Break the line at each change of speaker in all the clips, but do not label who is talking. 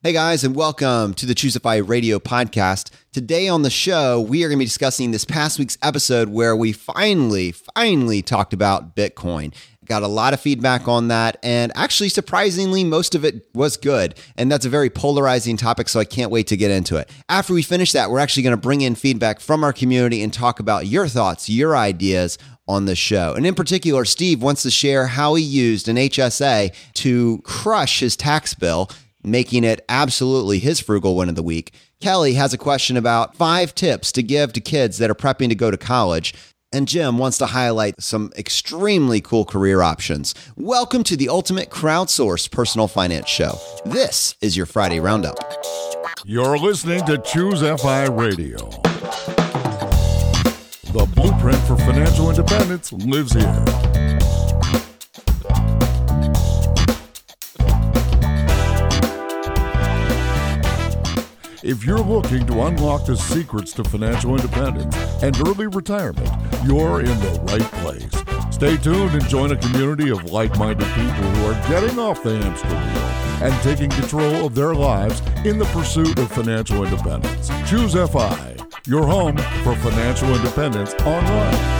Hey guys, and welcome to the Choose FI Radio podcast. Today on the show, we are going to be discussing this past week's episode where we finally, finally talked about Bitcoin. Got a lot of feedback on that, and actually, surprisingly, most of it was good. And that's a very polarizing topic, so I can't wait to get into it. After we finish that, we're actually going to bring in feedback from our community and talk about your thoughts, your ideas on the show. And in particular, Steve wants to share how he used an HSA to crush his tax bill making it absolutely his frugal win of the week. Kelly has a question about five tips to give to kids that are prepping to go to college. And Jim wants to highlight some extremely cool career options. Welcome to the ultimate crowdsourced personal finance show. This is your Friday Roundup.
You're listening to Choose FI Radio. The blueprint for financial independence lives here. If you're looking to unlock the secrets to financial independence and early retirement, you're in the right place. Stay tuned and join a community of like minded people who are getting off the hamster wheel and taking control of their lives in the pursuit of financial independence. Choose FI, your home for financial independence online.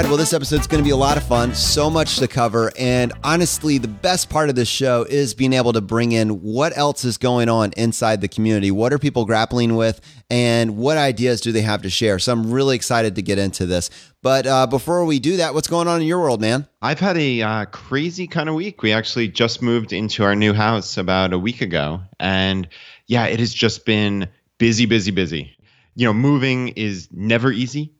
Right, Brad. Well, this episode's going to be a lot of fun. So much to cover. And honestly, the best part of this show is being able to bring in what else is going on inside the community. What are people grappling with? And what ideas do they have to share? So I'm really excited to get into this. But uh, before we do that, what's going on in your world, man?
I've had a uh, crazy kind of week. We actually just moved into our new house about a week ago. And yeah, it has just been busy, busy, busy. You know, moving is never easy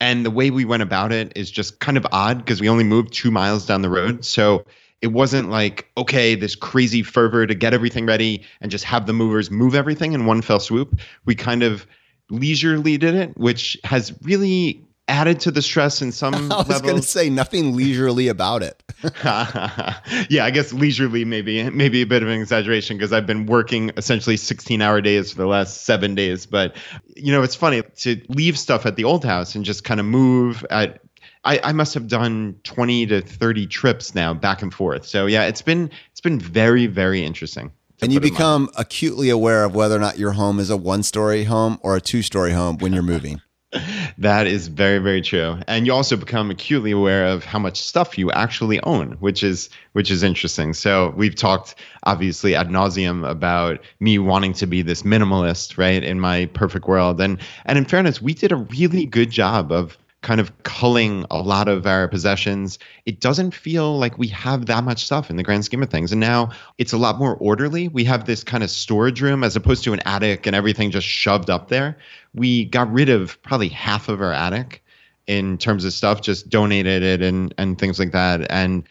and the way we went about it is just kind of odd because we only moved two miles down the road. So it wasn't like, okay, this crazy fervor to get everything ready and just have the movers move everything in one fell swoop. We kind of leisurely did it, which has really added to the stress in some
I was going to say nothing leisurely about it.
yeah, I guess leisurely maybe maybe a bit of an exaggeration because I've been working essentially 16-hour days for the last 7 days, but you know, it's funny to leave stuff at the old house and just kind of move at I, I must have done 20 to 30 trips now back and forth. So yeah, it's been it's been very very interesting
and you become acutely aware of whether or not your home is a one story home or a two story home when you're moving.
That is very, very true. And you also become acutely aware of how much stuff you actually own, which is which is interesting. So we've talked obviously ad nauseum about me wanting to be this minimalist, right, in my perfect world. And and in fairness, we did a really good job of kind of culling a lot of our possessions. It doesn't feel like we have that much stuff in the grand scheme of things. And now it's a lot more orderly. We have this kind of storage room as opposed to an attic and everything just shoved up there. We got rid of probably half of our attic in terms of stuff, just donated it and and things like that. And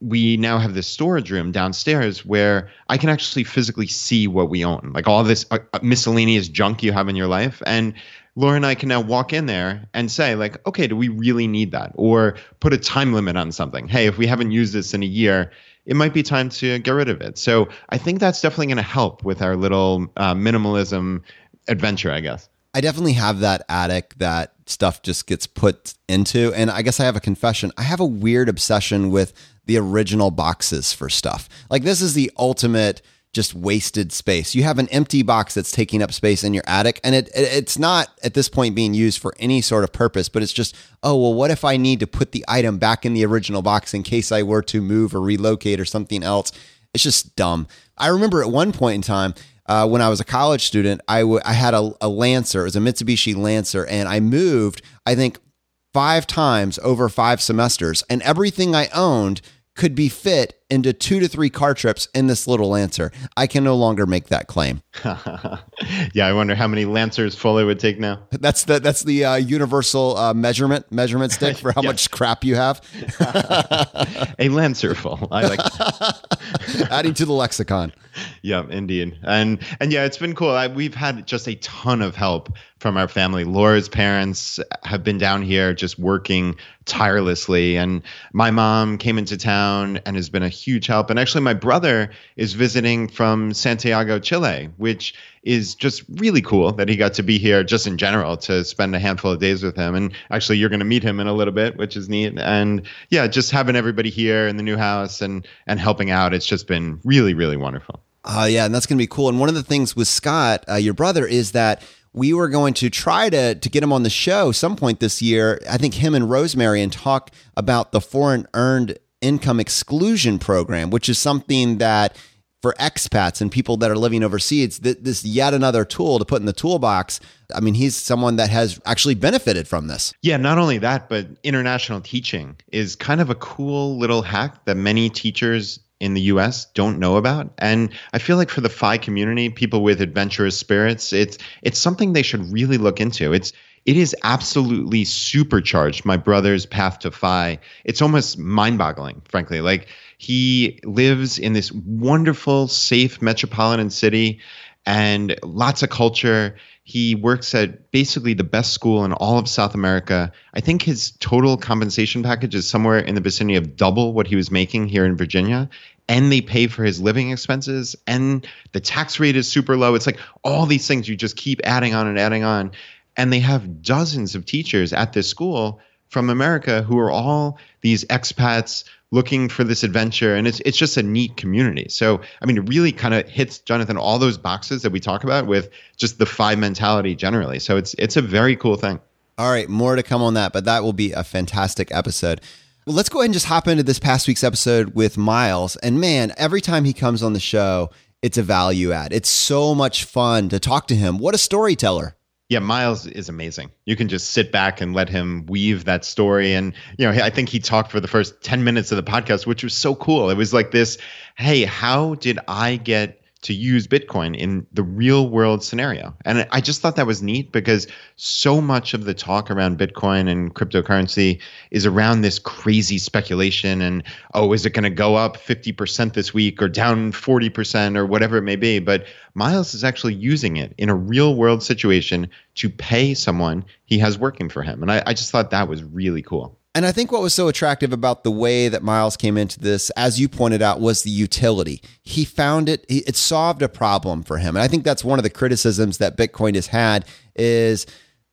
we now have this storage room downstairs where I can actually physically see what we own, like all this uh, miscellaneous junk you have in your life. And Laura and I can now walk in there and say, like, okay, do we really need that? Or put a time limit on something. Hey, if we haven't used this in a year, it might be time to get rid of it. So I think that's definitely going to help with our little uh, minimalism adventure, I guess.
I definitely have that attic that stuff just gets put into. And I guess I have a confession. I have a weird obsession with the original boxes for stuff. Like, this is the ultimate just wasted space. You have an empty box that's taking up space in your attic, and it, it, it's not at this point being used for any sort of purpose. But it's just, oh well, what if I need to put the item back in the original box in case I were to move or relocate or something else? It's just dumb. I remember at one point in time. Uh, when I was a college student, I, w- I had a, a Lancer. It was a Mitsubishi Lancer, and I moved, I think, five times over five semesters, and everything I owned could be fit into two to three car trips in this little Lancer. I can no longer make that claim.
yeah, I wonder how many Lancers full it would take now.
That's the that's the uh, universal uh, measurement measurement stick for how much crap you have.
A Lancer full. I like
adding to the lexicon.
Yeah, indeed, and and yeah, it's been cool. I, we've had just a ton of help from our family. Laura's parents have been down here just working tirelessly. And my mom came into town and has been a huge help. And actually, my brother is visiting from Santiago, Chile, which is just really cool that he got to be here just in general to spend a handful of days with him. And actually, you're going to meet him in a little bit, which is neat. And yeah, just having everybody here in the new house and, and helping out, it's just been really, really wonderful.
Uh, yeah, and that's going to be cool. And one of the things with Scott, uh, your brother, is that we were going to try to to get him on the show some point this year. I think him and Rosemary and talk about the foreign earned income exclusion program, which is something that for expats and people that are living overseas, th- this yet another tool to put in the toolbox. I mean, he's someone that has actually benefited from this.
Yeah, not only that, but international teaching is kind of a cool little hack that many teachers in the US don't know about. And I feel like for the FI community, people with adventurous spirits, it's it's something they should really look into. It's it is absolutely supercharged my brother's path to FI. It's almost mind-boggling, frankly. Like he lives in this wonderful, safe metropolitan city and lots of culture. He works at basically the best school in all of South America. I think his total compensation package is somewhere in the vicinity of double what he was making here in Virginia. And they pay for his living expenses, and the tax rate is super low. It's like all these things you just keep adding on and adding on. And they have dozens of teachers at this school from America who are all these expats looking for this adventure and it's it's just a neat community. So I mean it really kind of hits Jonathan all those boxes that we talk about with just the FI mentality generally. So it's it's a very cool thing.
All right, more to come on that, but that will be a fantastic episode. Well, let's go ahead and just hop into this past week's episode with Myles. And man, every time he comes on the show, it's a value add. It's so much fun to talk to him. What a storyteller.
Yeah, Myles is amazing. You can just sit back and let him weave that story. And, you know, I think he talked for the first 10 minutes of the podcast, which was so cool. It was like this hey, how did I get to use Bitcoin in the real world scenario. And I just thought that was neat because so much of the talk around Bitcoin and cryptocurrency is around this crazy speculation and, oh, is it going to go up 50% this week or down 40% or whatever it may be. But Myles is actually using it in a real world situation to pay someone he has working for him. And I, I just thought that was really cool.
And I think what was so attractive about the way that Myles came into this, as you pointed out, was the utility. He found it, it solved a problem for him. And I think that's one of the criticisms that Bitcoin has had is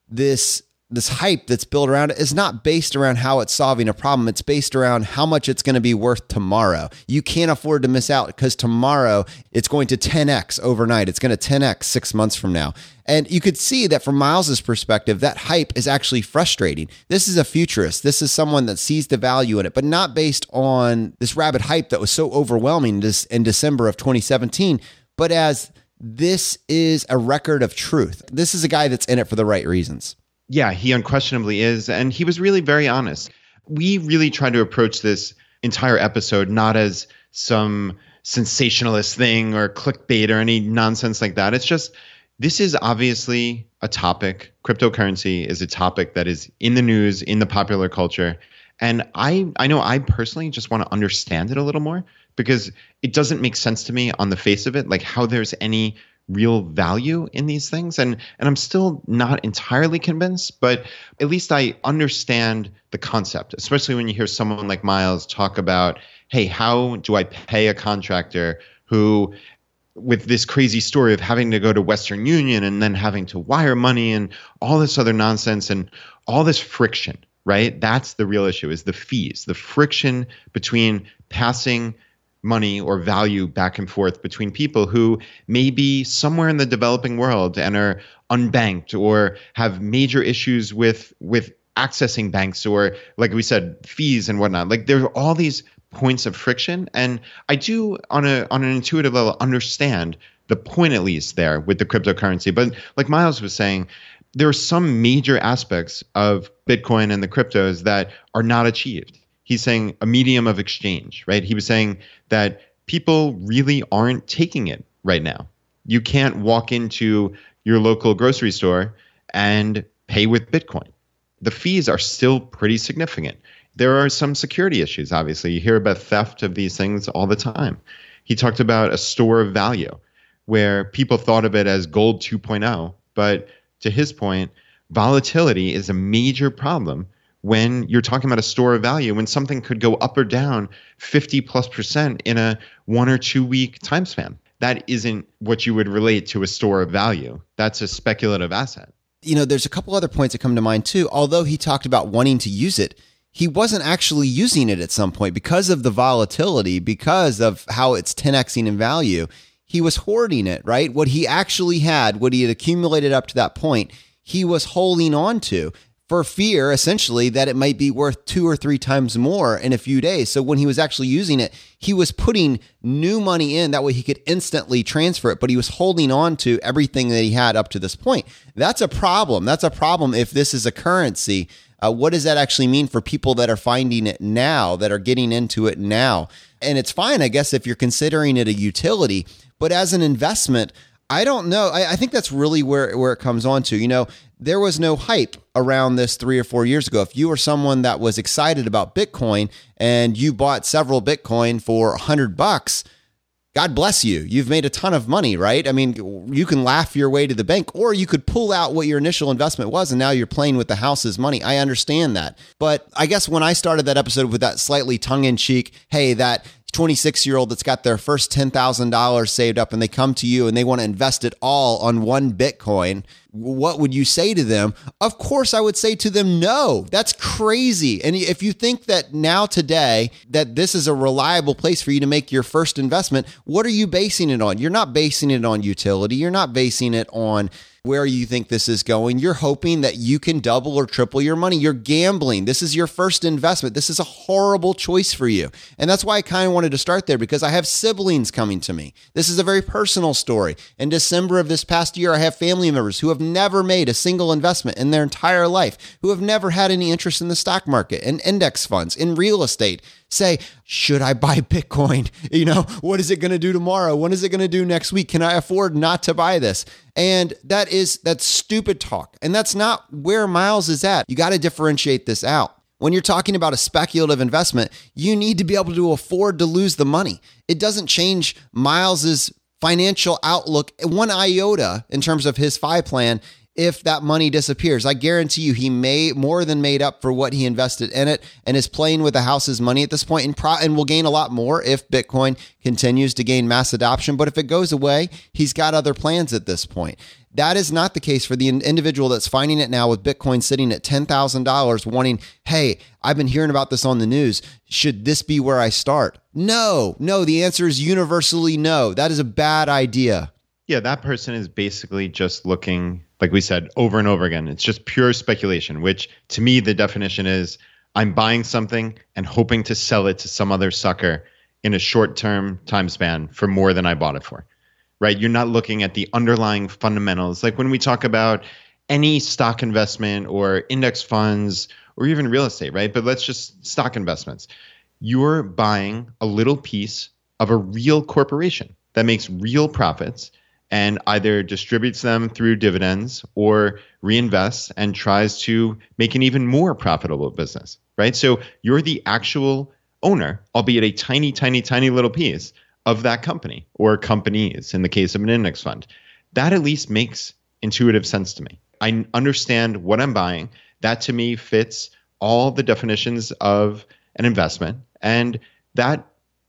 this this hype that's built around it is not based around how it's solving a problem. It's based around how much it's going to be worth tomorrow. You can't afford to miss out because tomorrow it's going to 10x overnight. It's going to 10x six months from now. And you could see that from Myles's perspective, that hype is actually frustrating. This is a futurist. This is someone that sees the value in it, but not based on this rabid hype that was so overwhelming in December of 2017, but as this is a record of truth. This is a guy that's in it for the right reasons.
Yeah, he unquestionably is. And he was really very honest. We really tried to approach this entire episode not as some sensationalist thing or clickbait or any nonsense like that. It's just this is obviously a topic. Cryptocurrency is a topic that is in the news, in the popular culture. And I I know I personally just want to understand it a little more because it doesn't make sense to me on the face of it, like how there's any real value in these things. And and I'm still not entirely convinced but at least I understand the concept especially when you hear someone like Myles talk about hey how do I pay a contractor who with this crazy story of having to go to Western Union and then having to wire money and all this other nonsense and all this friction right? That's the real issue is the fees the friction between passing money or value back and forth between people who may be somewhere in the developing world and are unbanked or have major issues with with accessing banks or like we said fees and whatnot. Like there are all these points of friction. And i do on a on an intuitive level understand the point at least there with the cryptocurrency. But like Myles was saying there are some major aspects of bitcoin and the cryptos that are not achieved he's saying a medium of exchange, right? He was saying that people really aren't taking it right now. You can't walk into your local grocery store and pay with Bitcoin. The fees are still pretty significant. There are some security issues, obviously. You hear about theft of these things all the time. He talked about a store of value where people thought of it as gold 2.0, but to his point, volatility is a major problem when you're talking about a store of value when something could go up or down 50 plus percent in a one or two week time span. That isn't what you would relate to a store of value. That's a speculative asset.
You know, there's a couple other points that come to mind too. Although he talked about wanting to use it, he wasn't actually using it at some point because of the volatility, because of how it's 10xing in value. He was hoarding it, right? What he actually had, what he had accumulated up to that point, he was holding on to for fear essentially that it might be worth two or three times more in a few days. So when he was actually using it, he was putting new money in that way he could instantly transfer it, but he was holding on to everything that he had up to this point. That's a problem. That's a problem if this is a currency. Uh, what does that actually mean for people that are finding it now, that are getting into it now? And it's fine, I guess, if you're considering it a utility, but as an investment, I don't know. I, I, think that's really where, where it comes on to. You know, there was no hype around this three or four years ago. If you were someone that was excited about Bitcoin and you bought several Bitcoin for a hundred bucks, God bless you. You've made a ton of money, right? I mean, you can laugh your way to the bank, or you could pull out what your initial investment was, and now you're playing with the house's money. I understand that. But I guess when I started that episode with that slightly tongue in cheek, hey, that 26 year old that's got their first $10,000 saved up and they come to you and they want to invest it all on one Bitcoin, what would you say to them? Of course, I would say to them, no, that's crazy. And if you think that now today that this is a reliable place for you to make your first investment, what are you basing it on? You're not basing it on utility. You're not basing it on where you think this is going. You're hoping that you can double or triple your money. You're gambling. This is your first investment. This is a horrible choice for you. And that's why I kind of wanted to start there because I have siblings coming to me. This is a very personal story. In December of this past year, I have family members who have never made a single investment in their entire life, who have never had any interest in the stock market, in index funds, in real estate say, should I buy Bitcoin? You know, what is it going to do tomorrow? When is it going to do next week? Can I afford not to buy this? And that is that's stupid talk. And that's not where Myles is at. You got to differentiate this out. When you're talking about a speculative investment, you need to be able to afford to lose the money. It doesn't change Myles's financial outlook one iota in terms of his FI plan if that money disappears. I guarantee you he may more than made up for what he invested in it and is playing with the house's money at this point and, pro- and will gain a lot more if Bitcoin continues to gain mass adoption. But if it goes away, he's got other plans at this point. That is not the case for the individual that's finding it now with Bitcoin sitting at $10,000, wanting, hey, I've been hearing about this on the news. Should this be where I start? No, no. The answer is universally no. That is a bad idea.
Yeah, that person is basically just looking like we said over and over again, it's just pure speculation, which to me, the definition is I'm buying something and hoping to sell it to some other sucker in a short term time span for more than I bought it for, right? You're not looking at the underlying fundamentals. Like when we talk about any stock investment or index funds or even real estate, right? But let's just stock investments. You're buying a little piece of a real corporation that makes real profits and either distributes them through dividends or reinvests and tries to make an even more profitable business, right? So you're the actual owner, albeit a tiny, tiny, tiny little piece of that company or companies in the case of an index fund. That at least makes intuitive sense to me. I understand what I'm buying. That to me fits all the definitions of an investment. And that,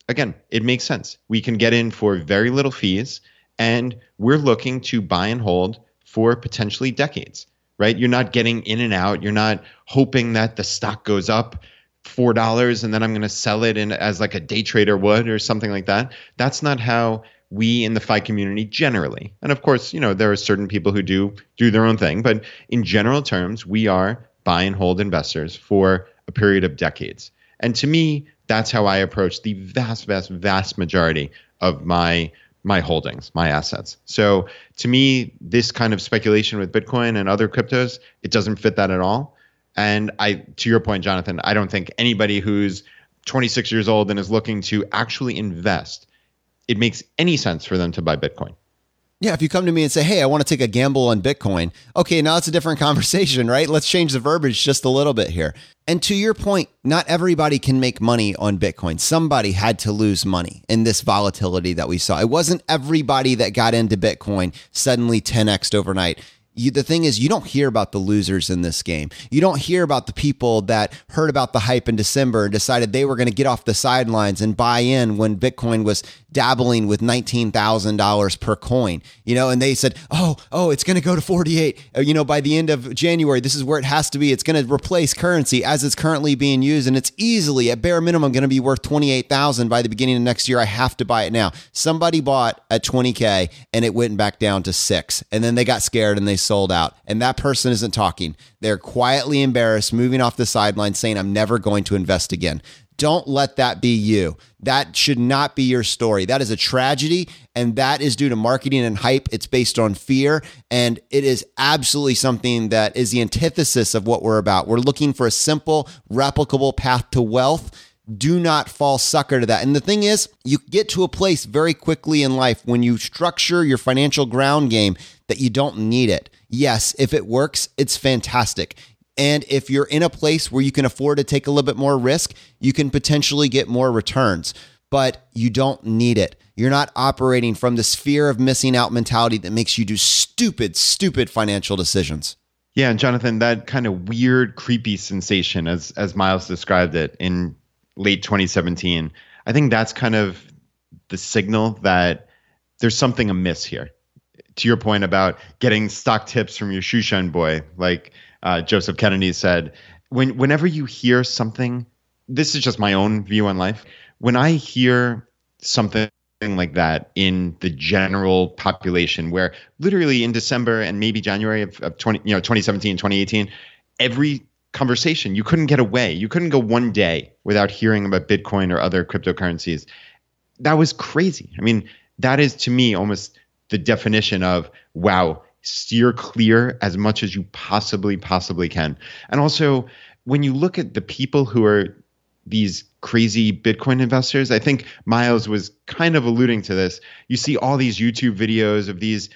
again, it makes sense. We can get in for very little fees and we're looking to buy and hold for potentially decades, right? You're not getting in and out. You're not hoping that the stock goes up four dollars and then I'm going to sell it in as like a day trader would or something like that. That's not how we in the FI community generally. And of course, you know, there are certain people who do do their own thing, but in general terms, we are buy and hold investors for a period of decades. And to me, that's how I approach the vast, vast, vast majority of my my holdings, my assets. So to me, this kind of speculation with Bitcoin and other cryptos, it doesn't fit that at all. And I, to your point, Jonathan, I don't think anybody who's 26 years old and is looking to actually invest, it makes any sense for them to buy Bitcoin.
Yeah, if you come to me and say, "Hey, I want to take a gamble on Bitcoin," okay, now it's a different conversation, right? Let's change the verbiage just a little bit here. And to your point, not everybody can make money on Bitcoin. Somebody had to lose money in this volatility that we saw. It wasn't everybody that got into Bitcoin suddenly 10xed overnight You, the thing is, you don't hear about the losers in this game. You don't hear about the people that heard about the hype in December and decided they were going to get off the sidelines and buy in when Bitcoin was dabbling with $19,000 per coin, you know, and they said, oh, oh, it's going to go to 48. Uh, you know, by the end of January, this is where it has to be. It's going to replace currency as it's currently being used. And it's easily, at bare minimum, going to be worth 28,000 by the beginning of next year. I have to buy it now. Somebody bought at 20K and it went back down to six. And then they got scared and they sold out. And that person isn't talking. They're quietly embarrassed, moving off the sideline, saying, I'm never going to invest again. Don't let that be you. That should not be your story. That is a tragedy, and that is due to marketing and hype. It's based on fear, and it is absolutely something that is the antithesis of what we're about. We're looking for a simple, replicable path to wealth. Do not fall sucker to that. And the thing is, you get to a place very quickly in life when you structure your financial ground game that you don't need it. Yes, if it works, it's fantastic. And if you're in a place where you can afford to take a little bit more risk, you can potentially get more returns, but you don't need it. You're not operating from this fear of missing out mentality that makes you do stupid, stupid financial decisions.
Yeah, and Jonathan, that kind of weird, creepy sensation, as as Myles described it in late 2017, I think that's kind of the signal that there's something amiss here. To your point about getting stock tips from your shoe shine boy, like uh, Joseph Kennedy said, when whenever you hear something, this is just my own view on life. When I hear something like that in the general population, where literally in December and maybe January of, of 20, you know, 2017, 2018, every conversation you couldn't get away. You couldn't go one day without hearing about Bitcoin or other cryptocurrencies. That was crazy. I mean, that is to me almost the definition of wow steer clear as much as you possibly possibly can. And also, when you look at the people who are these crazy Bitcoin investors, I think Myles was kind of alluding to this. You see all these YouTube videos of these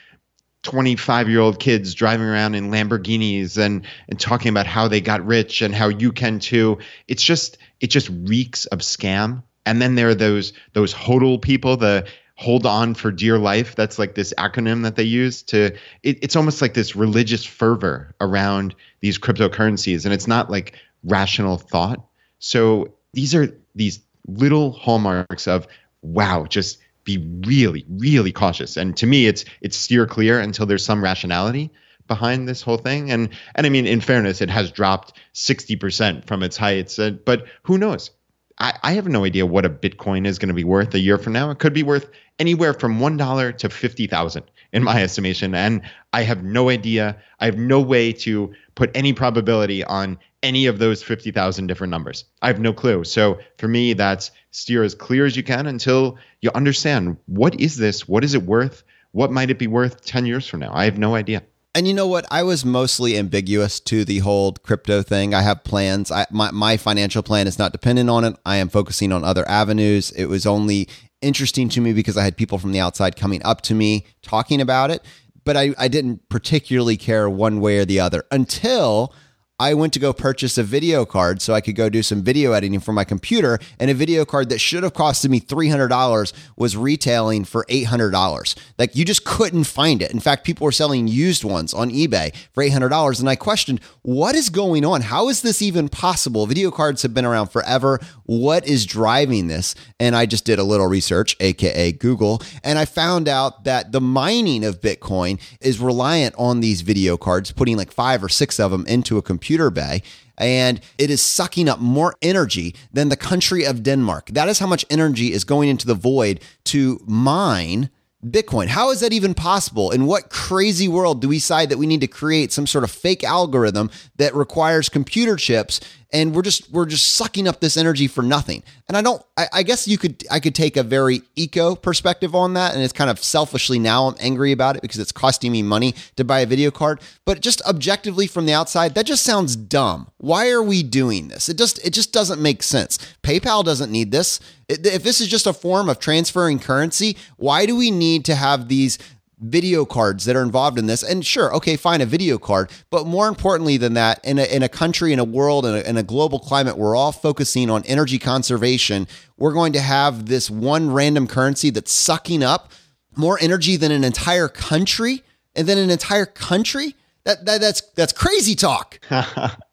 25 year old kids driving around in Lamborghinis and and talking about how they got rich and how you can too. It's just it just reeks of scam. And then there are those those hodl people, the hold on for dear life. That's like this acronym that they use to it, it's almost like this religious fervor around these cryptocurrencies. And it's not like rational thought. So these are these little hallmarks of wow just be really really cautious. And to me it's it's steer clear until there's some rationality behind this whole thing. And and i mean in fairness it has dropped 60% from its heights. Uh, but who knows I, I have no idea what a Bitcoin is going to be worth a year from now. It could be worth anywhere from one dollar to fifty thousand, in my estimation, and I have no idea. I have no way to put any probability on any of those fifty thousand different numbers. I have no clue. So for me, that's steer as clear as you can until you understand what is this, what is it worth, what might it be worth ten years from now. I have no idea.
And you know what? I was mostly ambiguous to the whole crypto thing. I have plans. I, my, my financial plan is not dependent on it. I am focusing on other avenues. It was only interesting to me because I had people from the outside coming up to me talking about it. But I, I didn't particularly care one way or the other until I went to go purchase a video card so I could go do some video editing for my computer. And a video card that should have costed me $300 was retailing for $800. Like you just couldn't find it. In fact, people were selling used ones on eBay for $800. And I questioned, what is going on? How is this even possible? Video cards have been around forever. What is driving this? And I just did a little research, AKA Google, and I found out that the mining of Bitcoin is reliant on these video cards, putting like five or six of them into a computer computer bay and it is sucking up more energy than the country of Denmark. That is how much energy is going into the void to mine Bitcoin. How is that even possible? In what crazy world do we decide that we need to create some sort of fake algorithm that requires computer chips and we're just we're just sucking up this energy for nothing. And I don't I, I, guess you could I could take a very eco perspective on that, and it's kind of selfishly now I'm angry about it because it's costing me money to buy a video card. But just objectively from the outside, that just sounds dumb. Why are we doing this? It just it just doesn't make sense. PayPal doesn't need this. If this is just a form of transferring currency, why do we need to have these video cards that are involved in this. And sure, okay, fine, a video card. But more importantly than that, in a, in a country, in a world, in a, in a global climate, we're all focusing on energy conservation. We're going to have this one random currency that's sucking up more energy than an entire country. And then an entire country That, that that's that's crazy talk.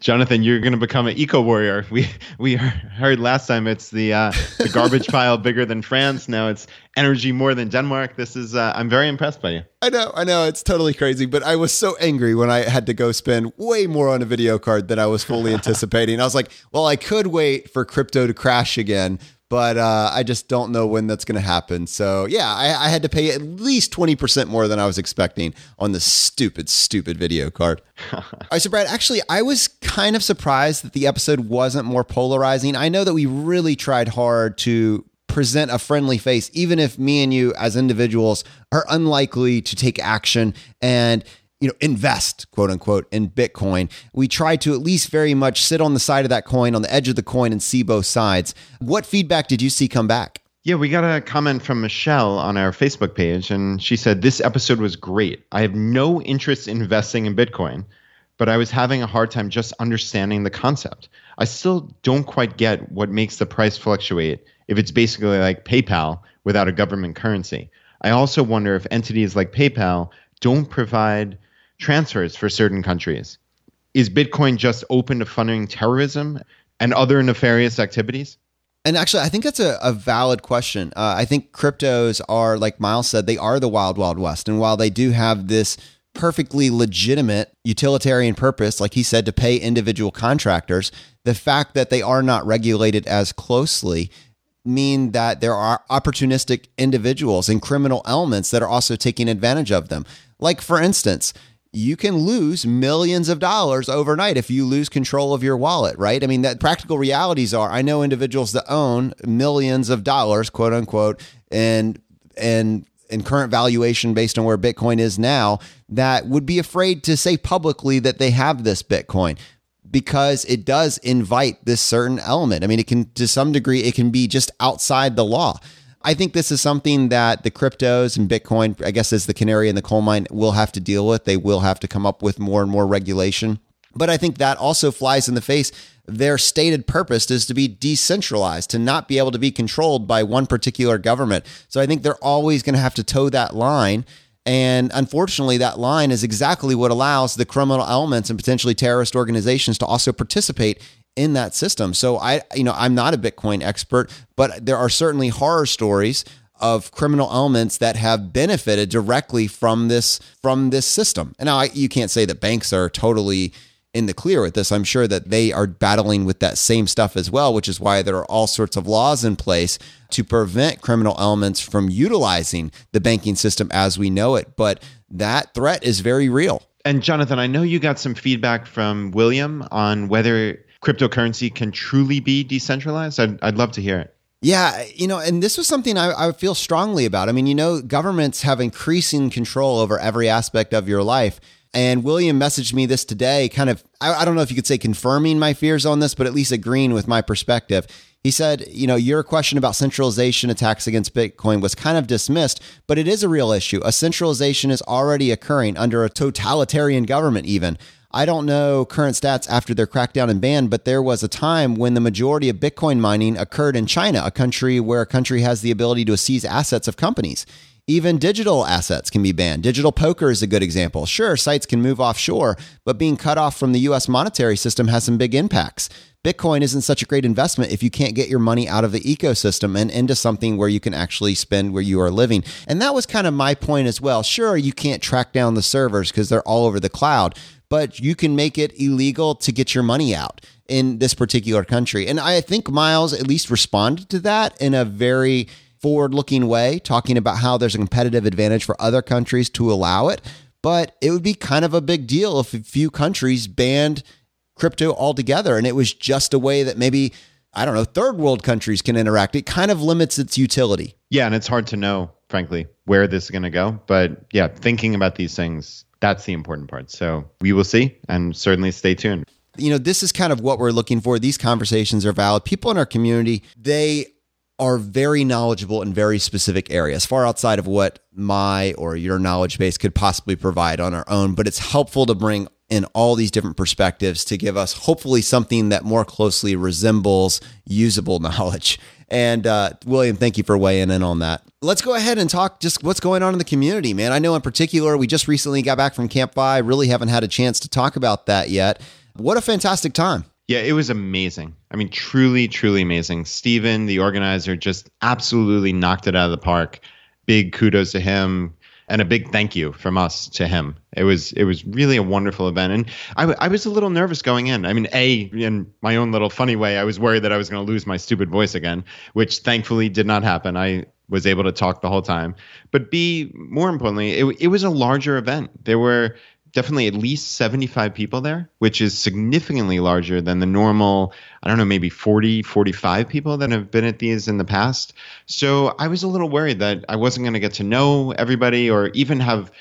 Jonathan, you're going to become an eco warrior. We we heard last time it's the uh, the garbage pile bigger than France. Now it's energy more than Denmark. This is uh, I'm very impressed by you.
I know, I know, it's totally crazy. But I was so angry when I had to go spend way more on a video card than I was fully anticipating. I was like, well, I could wait for crypto to crash again, but uh, I just don't know when that's going to happen. So yeah, I, I, had to pay at least twenty percent more than I was expecting on this stupid, stupid video card. All right, so Brad, actually, I was kind of surprised that the episode wasn't more polarizing. I know that we really tried hard to present a friendly face, even if me and you as individuals are unlikely to take action and you know, invest, quote unquote, in Bitcoin. We try to at least very much sit on the side of that coin, on the edge of the coin, and see both sides. What feedback did you see come back?
Yeah, we got a comment from Michelle on our Facebook page, and she said, This episode was great. I have no interest in investing in Bitcoin, but I was having a hard time just understanding the concept. I still don't quite get what makes the price fluctuate if it's basically like PayPal without a government currency. I also wonder if entities like PayPal don't provide transfers for certain countries. Is Bitcoin just open to funding terrorism and other nefarious activities?
And actually, I think that's a, a valid question. Uh, I think cryptos are, like Myles said, they are the wild, wild west. And while they do have this perfectly legitimate utilitarian purpose, like he said, to pay individual contractors, the fact that they are not regulated as closely mean that there are opportunistic individuals and criminal elements that are also taking advantage of them. Like, for instance, you can lose millions of dollars overnight if you lose control of your wallet, right? I mean, that practical realities are I know individuals that own millions of dollars, quote unquote, and and and current valuation based on where Bitcoin is now, that would be afraid to say publicly that they have this Bitcoin because it does invite this certain element. I mean, it can to some degree it can be just outside the law. I think this is something that the cryptos and Bitcoin, I guess, as the canary in the coal mine, will have to deal with. They will have to come up with more and more regulation. But I think that also flies in the face. Their stated purpose is to be decentralized, to not be able to be controlled by one particular government. So I think they're always going to have to toe that line. And unfortunately, that line is exactly what allows the criminal elements and potentially terrorist organizations to also participate in that system. So I, you know, I'm not a Bitcoin expert, but there are certainly horror stories of criminal elements that have benefited directly from this from this system. And now I, you can't say that banks are totally in the clear with this. I'm sure that they are battling with that same stuff as well, which is why there are all sorts of laws in place to prevent criminal elements from utilizing the banking system as we know it. But that threat is very real.
And Jonathan, I know you got some feedback from William on whether cryptocurrency can truly be decentralized? I'd, I'd love to hear it.
Yeah, you know, and this was something I, I, feel strongly about. I mean, you know, governments have increasing control over every aspect of your life. And William messaged me this today, kind of, I, I don't know if you could say confirming my fears on this, but at least agreeing with my perspective. He said, you know, your question about centralization attacks against Bitcoin was kind of dismissed, but it is a real issue. A centralization is already occurring under a totalitarian government, even. I don't know current stats after their crackdown and ban, but there was a time when the majority of Bitcoin mining occurred in China, a country where a country has the ability to seize assets of companies. Even digital assets can be banned. Digital poker is a good example. Sure, sites can move offshore, but being cut off from the US monetary system has some big impacts. Bitcoin isn't such a great investment if you can't get your money out of the ecosystem and into something where you can actually spend where you are living. And that was kind of my point as well. Sure, you can't track down the servers because they're all over the cloud, but you can make it illegal to get your money out in this particular country. And I think Myles at least responded to that in a very forward looking way, talking about how there's a competitive advantage for other countries to allow it. But it would be kind of a big deal if a few countries banned crypto altogether. And it was just a way that maybe, I don't know, third world countries can interact. It kind of limits its utility.
Yeah. And it's hard to know, frankly, where this is going to go. But yeah, thinking about these things that's the important part. So we will see and certainly stay tuned.
You know, this is kind of what we're looking for. These conversations are valid. People in our community, they are very knowledgeable in very specific areas, far outside of what my or your knowledge base could possibly provide on our own. But it's helpful to bring in all these different perspectives to give us hopefully something that more closely resembles usable knowledge. And uh, William, thank you for weighing in on that. Let's go ahead and talk just what's going on in the community, man. I know in particular, we just recently got back from Camp FI, really haven't had a chance to talk about that yet. What a fantastic time.
Yeah, it was amazing. I mean, truly, truly amazing. Stephen, the organizer, just absolutely knocked it out of the park. Big kudos to him and a big thank you from us to him. It was it was really a wonderful event, and I, I was a little nervous going in. I mean, a in my own little funny way, I was worried that I was going to lose my stupid voice again, which thankfully did not happen. I was able to talk the whole time. But B, more importantly, it, it was a larger event. There were definitely at least 75 people there, which is significantly larger than the normal, I don't know, maybe 40, 45 people that have been at these in the past. So I was a little worried that I wasn't going to get to know everybody or even have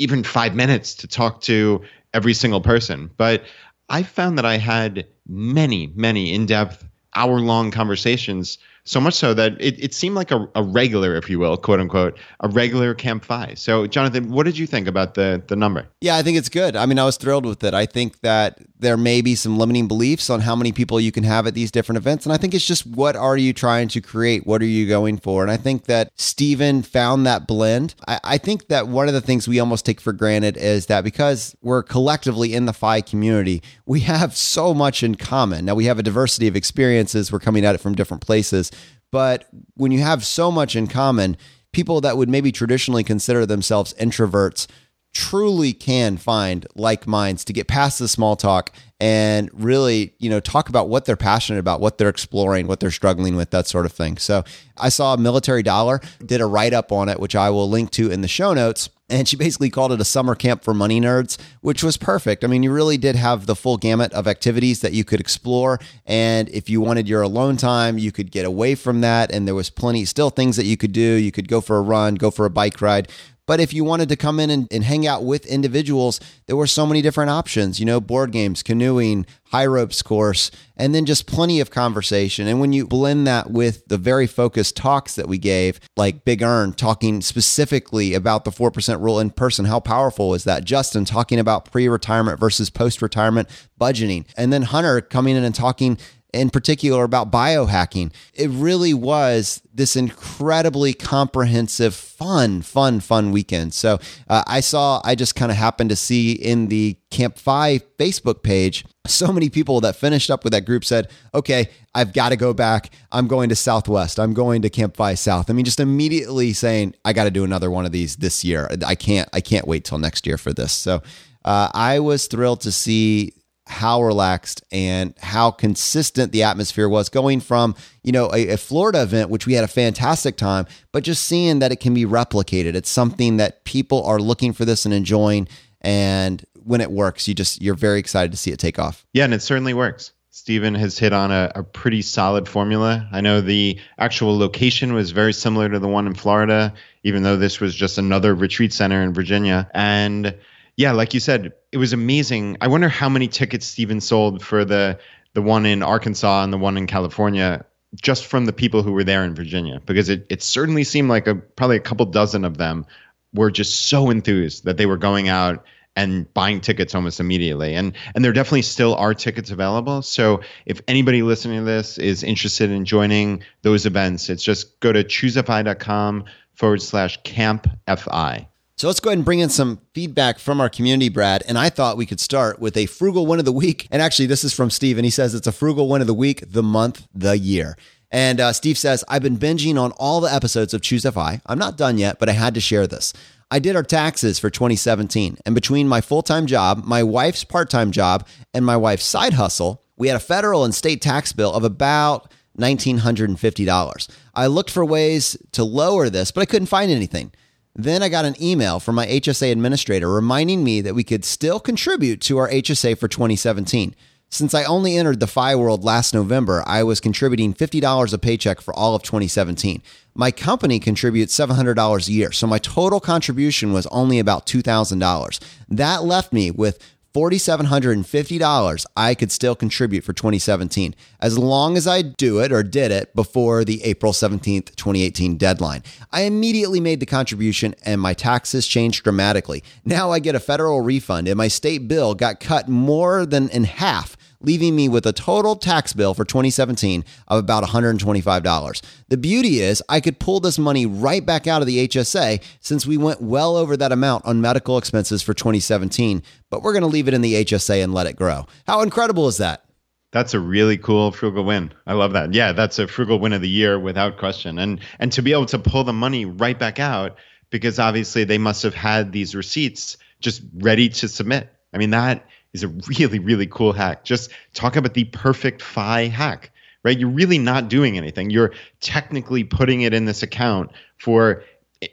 even five minutes to talk to every single person. But I found that I had many, many in depth, hour long conversations so much so that it, it seemed like a, a regular, if you will, quote unquote, a regular Camp FI. So, Jonathan, what did you think about the the number?
Yeah, I think it's good. I mean, I was thrilled with it. I think that there may be some limiting beliefs on how many people you can have at these different events. And I think it's just what are you trying to create? What are you going for? And I think that Stephen found that blend. I, I think that one of the things we almost take for granted is that because we're collectively in the FI community, we have so much in common. Now, we have a diversity of experiences, we're coming at it from different places. But when you have so much in common, people that would maybe traditionally consider themselves introverts truly can find like minds to get past the small talk and really, you know, talk about what they're passionate about, what they're exploring, what they're struggling with, that sort of thing. So I saw Military Dollar did a write up on it, which I will link to in the show notes and she basically called it a summer camp for money nerds, which was perfect. I mean, you really did have the full gamut of activities that you could explore. And if you wanted your alone time, you could get away from that. And there was plenty, still things that you could do. You could go for a run, go for a bike ride. But if you wanted to come in and, and hang out with individuals, there were so many different options, you know, board games, canoeing, high ropes course, and then just plenty of conversation. And when you blend that with the very focused talks that we gave, like Big ERN talking specifically about the 4% rule in person, how powerful is that? Justin talking about pre retirement versus post retirement budgeting. And then Hunter coming in and talking in particular about biohacking. It really was this incredibly comprehensive, fun, fun, fun weekend. So uh, I saw, I just kind of happened to see in the Camp FI Facebook page, so many people that finished up with that group said, okay, I've got to go back. I'm going to Southwest. I'm going to Camp FI South. I mean, just immediately saying, I got to do another one of these this year. I can't, I can't wait till next year for this. So uh, I was thrilled to see how relaxed and how consistent the atmosphere was going from, you know, a, a, Florida event, which we had a fantastic time, but just seeing that it can be replicated. It's something that people are looking for this and enjoying. And when it works, you just, you're very excited to see it take off.
Yeah. And it certainly works. Stephen has hit on a, a pretty solid formula. I know the actual location was very similar to the one in Florida, even though this was just another retreat center in Virginia. And yeah, like you said, it was amazing. I wonder how many tickets Stephen sold for the the one in Arkansas and the one in California just from the people who were there in Virginia because it, it certainly seemed like a probably a couple dozen of them were just so enthused that they were going out and buying tickets almost immediately. And and there definitely still are tickets available. So if anybody listening to this is interested in joining those events, it's just go to choosefi.com forward slash camp fi.
So let's go ahead and bring in some feedback from our community, Brad. And I thought we could start with a frugal win of the week. And actually, this is from Steve, and he says it's a frugal win of the week, the month, the year. And uh, Steve says, I've been binging on all the episodes of Choose FI. I'm not done yet, but I had to share this. I did our taxes for 2017. And between my full time job, my wife's part time job, and my wife's side hustle, we had a federal and state tax bill of about $1,950. I looked for ways to lower this, but I couldn't find anything. Then I got an email from my HSA administrator reminding me that we could still contribute to our HSA for 2017. Since I only entered the FI world last November, I was contributing $50 a paycheck for all of 2017. My company contributes $700 a year, so my total contribution was only about $2,000. That left me with $4,750 I could still contribute for 2017 as long as I do it or did it before the April 17th, 2018 deadline. I immediately made the contribution and my taxes changed dramatically. Now I get a federal refund and my state bill got cut more than in half leaving me with a total tax bill for 2017 of about $125. The beauty is, I could pull this money right back out of the HSA since we went well over that amount on medical expenses for 2017, but we're going to leave it in the HSA and let it grow. How incredible is that?
That's a really cool frugal win. I love that. Yeah, that's a frugal win of the year without question. And and to be able to pull the money right back out because obviously they must have had these receipts just ready to submit. I mean that is a really, really cool hack. Just talk about the perfect FI hack, right? You're really not doing anything. You're technically putting it in this account for,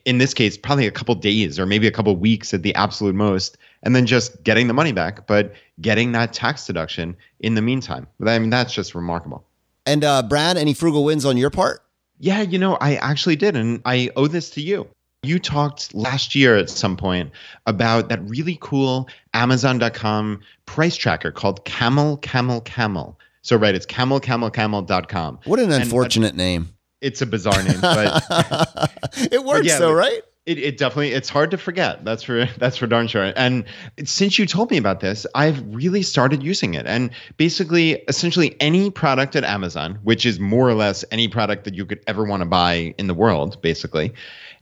in this case, probably a couple days or maybe a couple weeks at the absolute most, and then just getting the money back, but getting that tax deduction in the meantime. I mean, that's just remarkable.
And uh, Brad, any frugal wins on your part?
Yeah, you know, I actually did, and I owe this to you. You talked last year at some point about that really cool Amazon.com price tracker called Camel Camel Camel. So right, it's camel camel camelcamelcamel.com.
What an uh, unfortunate and, name.
It's a bizarre name, but
it works yeah, though, right?
It, it definitely it's hard to forget. That's for that's for darn sure. And since you told me about this, I've really started using it. And basically, essentially any product at Amazon, which is more or less any product that you could ever want to buy in the world, basically,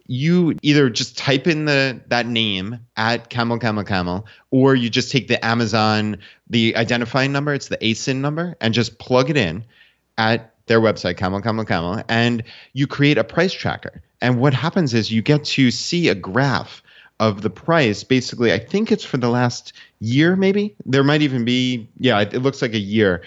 you either just type in the that name at camel camel camel or you just take the amazon the identifying number it's the asin number and just plug it in at their website camel camel camel and you create a price tracker. And what happens is you get to see a graph of the price. Basically i think it's for the last year maybe. There might even be yeah it, it looks like a year.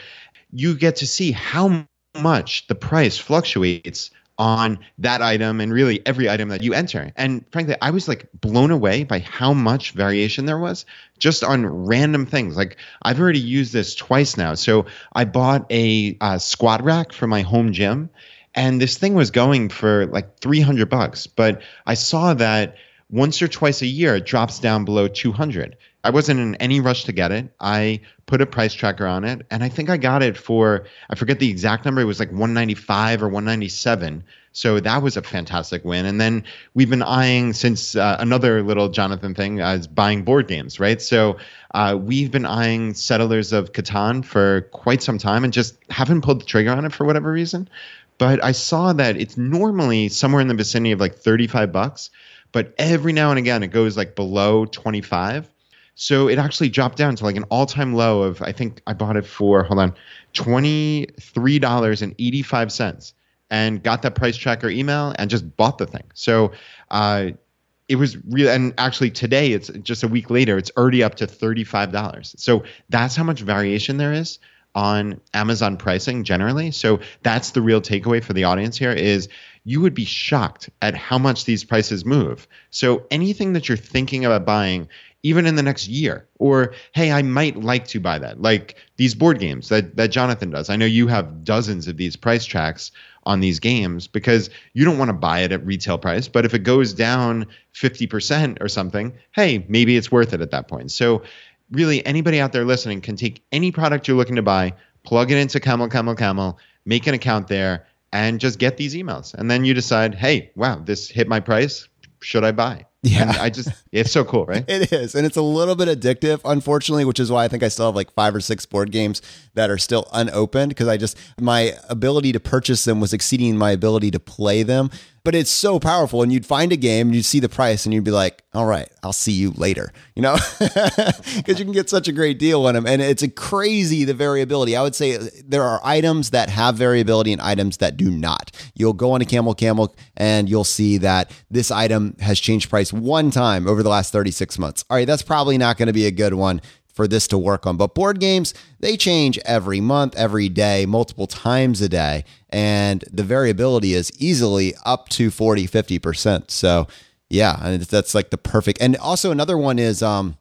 You get to see how much the price fluctuates on that item and really every item that you enter. And frankly, I was like blown away by how much variation there was just on random things. Like I've already used this twice now. So I bought a, a squat rack for my home gym and this thing was going for like 300 bucks, but I saw that once or twice a year it drops down below 200. I wasn't in any rush to get it. I put a price tracker on it, and I think I got it for I forget the exact number. It was like 195 or 197. So that was a fantastic win. And then we've been eyeing since uh, another little Jonathan thing uh, is buying board games, right? So uh, we've been eyeing Settlers of Catan for quite some time and just haven't pulled the trigger on it for whatever reason. But I saw that it's normally somewhere in the vicinity of like 35 bucks, but every now and again it goes like below 25 so it actually dropped down to like an all time low of, I think I bought it for, hold on, $23.85 and got that price tracker email and just bought the thing. So, uh, it was real and actually today it's just a week later it's already up to $35 so that's how much variation there is on amazon pricing generally. So that's the real takeaway for the audience here is you would be shocked at how much these prices move. So anything that you're thinking about buying even in the next year. Or, hey, I might like to buy that. Like these board games that, that Jonathan does. I know you have dozens of these price tracks on these games because you don't want to buy it at retail price. But if it goes down 50% or something, hey, maybe it's worth it at that point. So, really, anybody out there listening can take any product you're looking to buy, plug it into Camel, Camel, Camel, make an account there, and just get these emails. And then you decide, hey, wow, this hit my price. Should I buy?
Yeah.
And I just, it's so cool, right?
it is. And it's a little bit addictive, unfortunately, which is why I think I still have like five or six board games that are still unopened because I just, my ability to purchase them was exceeding my ability to play them but it's so powerful. And you'd find a game, and you'd see the price, and you'd be like, all right, I'll see you later, you know, because you can get such a great deal on them. And it's a crazy the variability. I would say uh, there are items that have variability and items that do not. You'll go on a Camel Camel and you'll see that this item has changed price one time over the last 36 months. All right, that's probably not going to be a good one for this to work on. But board games, they change every month, every day, multiple times a day. And the variability is easily up to 40, 50%. So, yeah, that's like the perfect. And also, another one is, um,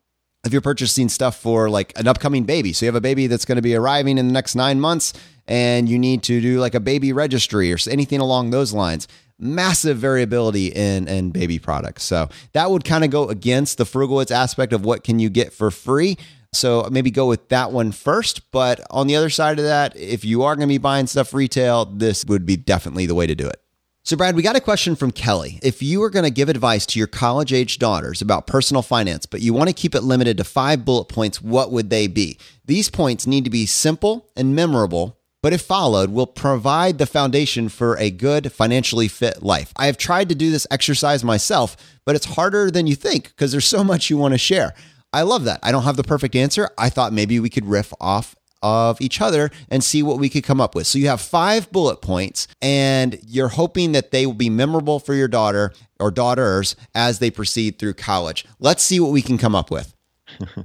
if you're purchasing stuff for like an upcoming baby. So you have a baby that's going to be arriving in the next nine months and you need to do like a baby registry or anything along those lines massive variability in in baby products. So that would kind of go against the Frugalwoods aspect of what can you get for free. So maybe go with that one first. But on the other side of that, if you are going to be buying stuff retail, this would be definitely the way to do it. So, Brad, we got a question from Kelly. If you were going to give advice to your college age daughters about personal finance, but you want to keep it limited to five bullet points, what would they be? These points need to be simple and memorable, but if followed, will provide the foundation for a good, financially fit life. I have tried to do this exercise myself, but it's harder than you think because there's so much you want to share. I love that. I don't have the perfect answer. I thought maybe we could riff off of each other and see what we could come up with. So you have five bullet points, and you're hoping that they will be memorable for your daughter or daughters as they proceed through college. Let's see what we can come up with.
All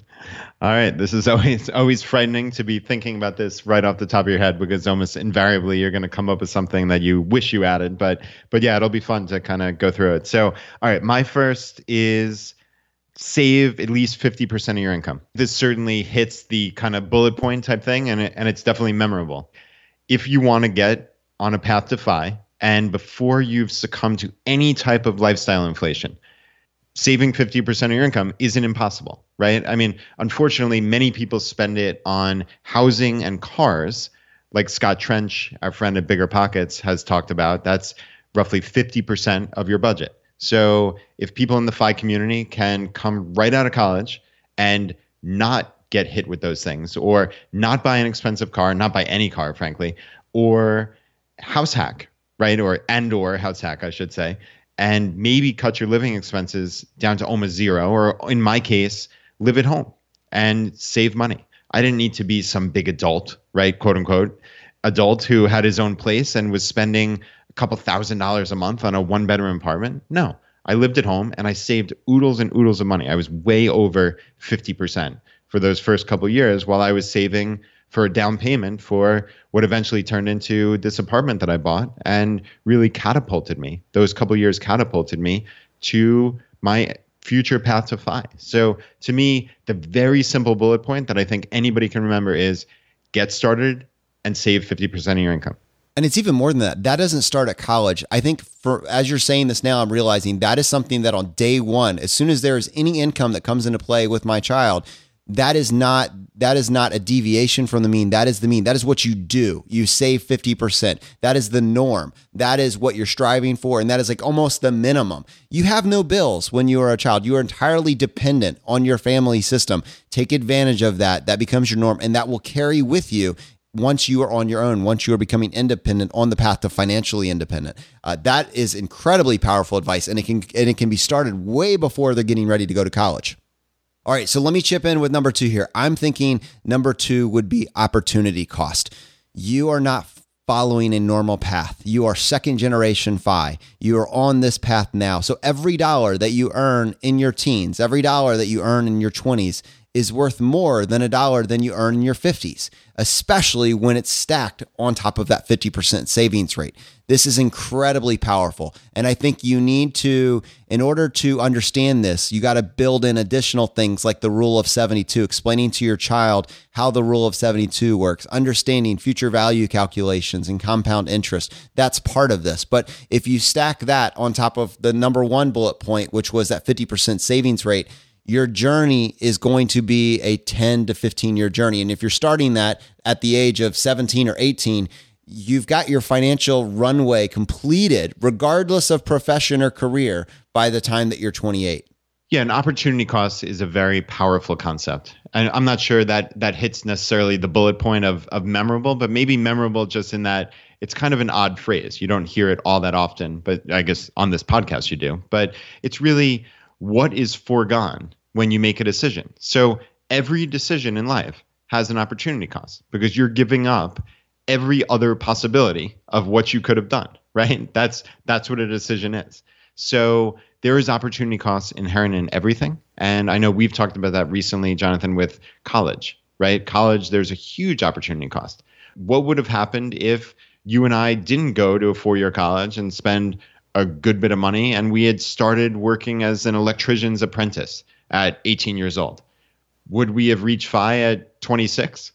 right, this is always always frightening to be thinking about this right off the top of your head because almost invariably you're going to come up with something that you wish you added. But but yeah, it'll be fun to kind of go through it. So all right, my first is save at least 50% of your income. This certainly hits the kind of bullet point type thing and, it, and it's definitely memorable. If you want to get on a path to FI and before you've succumbed to any type of lifestyle inflation, saving 50% of your income isn't impossible, right? I mean, unfortunately, many people spend it on housing and cars, like Scott Trench, our friend at Bigger Pockets, has talked about. That's roughly 50% of your budget. So if people in the FI community can come right out of college and not get hit with those things, or not buy an expensive car, not buy any car, frankly, or house hack, right? Or and or house hack, I should say, and maybe cut your living expenses down to almost zero, or in my case, live at home and save money. I didn't need to be some big adult, right? Quote unquote, adult who had his own place and was spending a couple thousand dollars a month on a one bedroom apartment. No, I lived at home and I saved oodles and oodles of money. I was way over 50% for those first couple years while I was saving for a down payment for what eventually turned into this apartment that I bought and really catapulted me. Those couple years catapulted me to my future path to FI. So to me, the very simple bullet point that I think anybody can remember is get started and save 50% of your income.
And it's even more than that. That doesn't start at college. I think for as you're saying this now, I'm realizing that is something that on day one, as soon as there is any income that comes into play with my child, that is not that is not a deviation from the mean. That is the mean. That is what you do. You save 50% that is the norm. That is what you're striving for. And that is like almost the minimum. You have no bills when you are a child. You are entirely dependent on your family system. Take advantage of that. That becomes your norm and that will carry with you once you are on your own, once you are becoming independent on the path to financially independent. Uh, that is incredibly powerful advice, and it can and it can be started way before they're getting ready to go to college. All right, so let me chip in with number two here. I'm thinking number two would be opportunity cost. You are not following a normal path. You are second generation FI. You are on this path now. So every dollar that you earn in your teens, every dollar that you earn in your 20s is worth more than a dollar than you earn in your 50s, especially when it's stacked on top of that 50% savings rate. This is incredibly powerful. And I think you need to, in order to understand this, you got to build in additional things like the rule of 72, explaining to your child how the rule of 72 works, understanding future value calculations and compound interest. That's part of this. But if you stack that on top of the number one bullet point, which was that 50% savings rate, your journey is going to be a 10 to 15 year journey. And if you're starting that at the age of 17 or 18, you've got your financial runway completed, regardless of profession or career, by the time that you're 28.
Yeah, an opportunity cost is a very powerful concept. And I'm not sure that that hits necessarily the bullet point of, of memorable, but maybe memorable just in that it's kind of an odd phrase. You don't hear it all that often, but I guess on this podcast you do. But it's really what is foregone when you make a decision. So every decision in life has an opportunity cost because you're giving up every other possibility of what you could have done, right? That's that's what a decision is. So there is opportunity costs inherent in everything. And I know we've talked about that recently, Jonathan, with college, right? College, there's a huge opportunity cost. What would have happened if you and I didn't go to a four year college and spend a good bit of money, and we had started working as an electrician's apprentice at 18 years old. Would we have reached FI at 26?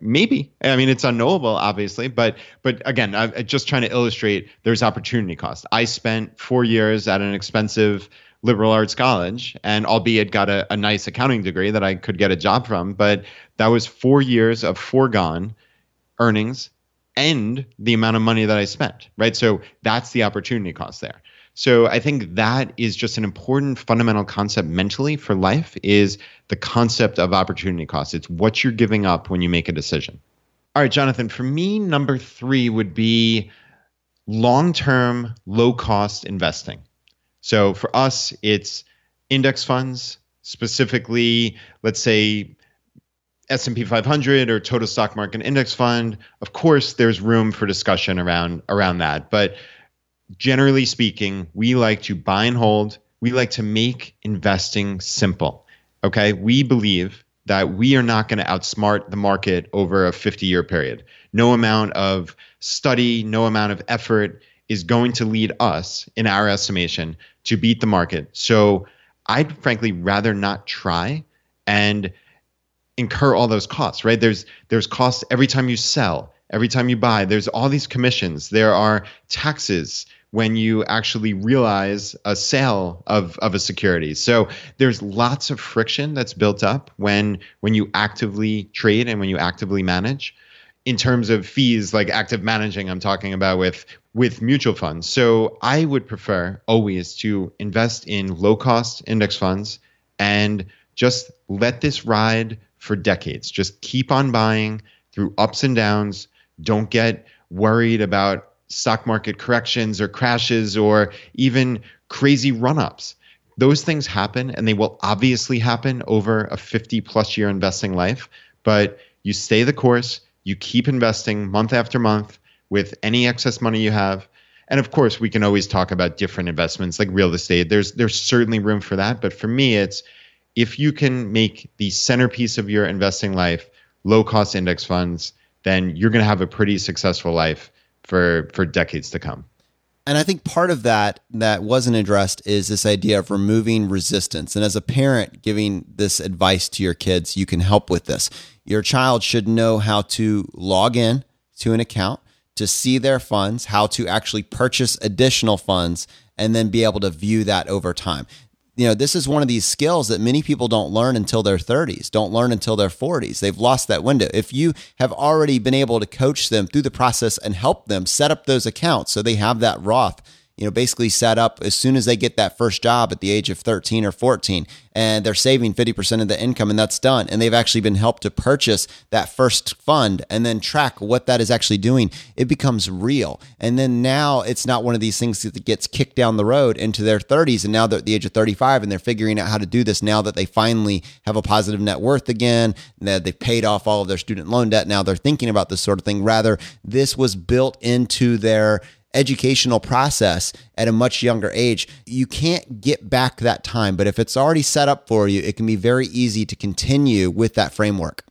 Maybe. I mean, it's unknowable, obviously, but but again, I'm just trying to illustrate there's opportunity cost. I spent four years at an expensive liberal arts college, and albeit got a, a nice accounting degree that I could get a job from, but that was four years of foregone earnings and the amount of money that I spent, right? So that's the opportunity cost there. So I think that is just an important fundamental concept mentally for life is the concept of opportunity cost. It's what you're giving up when you make a decision. All right, Jonathan, for me number 3 would be long-term low-cost investing. So for us it's index funds, specifically let's say S&P 500 or total stock market index fund, of course there's room for discussion around around that. But generally speaking, we like to buy and hold. We like to make investing simple. Okay? We believe that we are not going to outsmart the market over a 50-year period. No amount of study, no amount of effort is going to lead us in our estimation to beat the market. So I'd frankly rather not try and incur all those costs, right? There's there's costs every time you sell, every time you buy. There's all these commissions. There are taxes when you actually realize a sale of, of a security. So there's lots of friction that's built up when when you actively trade and when you actively manage. In terms of fees, like active managing, I'm talking about with with mutual funds. So I would prefer always to invest in low cost index funds and just let this ride for decades. Just keep on buying through ups and downs. Don't get worried about stock market corrections or crashes or even crazy run ups. Those things happen and they will obviously happen over a 50 plus year investing life. But you stay the course, you keep investing month after month with any excess money you have. And of course, we can always talk about different investments like real estate. There's there's certainly room for that, but for me it's if you can make the centerpiece of your investing life low cost index funds, then you're going to have a pretty successful life for for decades to come.
And I think part of that that wasn't addressed is this idea of removing resistance. And as a parent giving this advice to your kids, you can help with this. Your child should know how to log in to an account, to see their funds, how to actually purchase additional funds, and then be able to view that over time you know, this is one of these skills that many people don't learn until their 30s, don't learn until their 40s. They've lost that window. If you have already been able to coach them through the process and help them set up those accounts so they have that Roth you know, basically set up as soon as they get that first job at the age of 13 or 14 and they're saving 50% of the income and that's done. And they've actually been helped to purchase that first fund and then track what that is actually doing. It becomes real. And then now it's not one of these things that gets kicked down the road into their 30s. And now they're at the age of 35 and they're figuring out how to do this now that they finally have a positive net worth again, that they've paid off all of their student loan debt. Now they're thinking about this sort of thing. Rather, this was built into their educational process at a much younger age, you can't get back that time. But if it's already set up for you, it can be very easy to continue with that framework.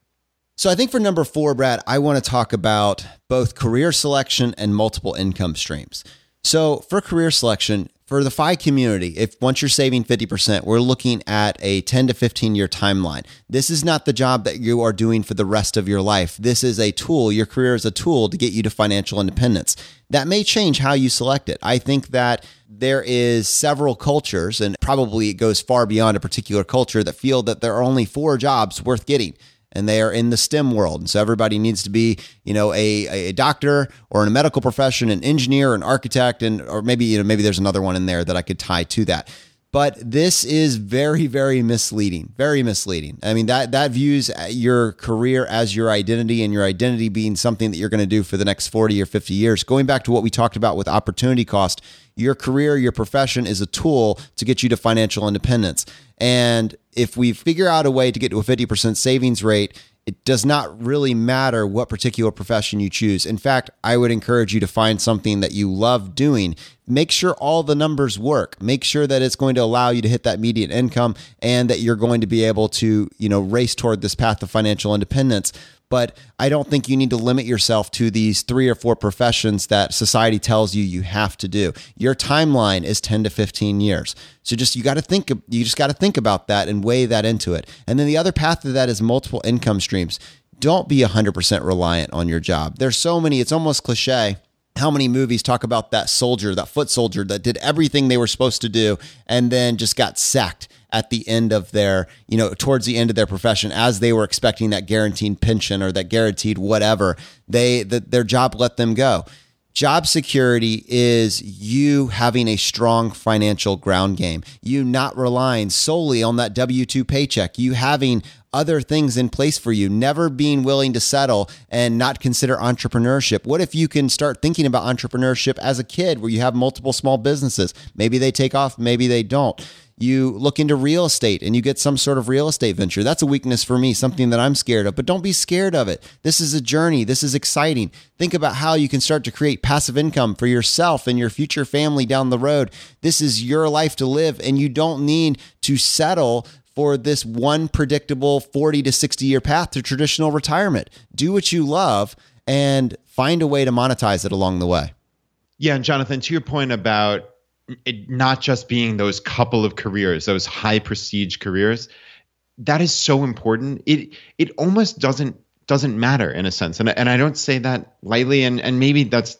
So I think for number four, Brad, I want to talk about both career selection and multiple income streams. So for career selection, for the FI community, if once you're saving 50%, we're looking at a 10 to 15 year timeline. This is not the job that you are doing for the rest of your life. This is a tool. Your career is a tool to get you to financial independence. That may change how you select it. I think that there is several cultures and probably it goes far beyond a particular culture that feel that there are only four jobs worth getting and they are in the STEM world. And so everybody needs to be, you know, a, a doctor or in a medical profession, an engineer, an architect, and or maybe, you know, maybe there's another one in there that I could tie to that. But this is very, very misleading. Very misleading. I mean, that that views your career as your identity and your identity being something that you're going to do for the next 40 or 50 years. Going back to what we talked about with opportunity cost, your career, your profession is a tool to get you to financial independence. And if we figure out a way to get to a 50% savings rate, it does not really matter what particular profession you choose. In fact, I would encourage you to find something that you love doing. Make sure all the numbers work. Make sure that it's going to allow you to hit that median income and that you're going to be able to, you know, race toward this path of financial independence but I don't think you need to limit yourself to these three or four professions that society tells you you have to do. Your timeline is 10 to 15 years. So just you got to think you just got to think about that and weigh that into it. And then the other path of that is multiple income streams. Don't be 100% reliant on your job. There's so many, it's almost cliche how many movies talk about that soldier, that foot soldier that did everything they were supposed to do and then just got sacked at the end of their, you know, towards the end of their profession as they were expecting that guaranteed pension or that guaranteed whatever. They the, their job let them go. Job security is you having a strong financial ground game, you not relying solely on that W 2 paycheck, you having other things in place for you, never being willing to settle and not consider entrepreneurship. What if you can start thinking about entrepreneurship as a kid where you have multiple small businesses? Maybe they take off, maybe they don't you look into real estate and you get some sort of real estate venture. That's a weakness for me, something that I'm scared of, but don't be scared of it. This is a journey. This is exciting. Think about how you can start to create passive income for yourself and your future family down the road. This is your life to live, and you don't need to settle for this one predictable 40 to 60 year path to traditional retirement. Do what you love and find a way to monetize it along the way.
Yeah, and Jonathan, to your point about it not just being those couple of careers, those high prestige careers, that is so important. It it almost doesn't doesn't matter in a sense, and and I don't say that lightly, and and maybe that's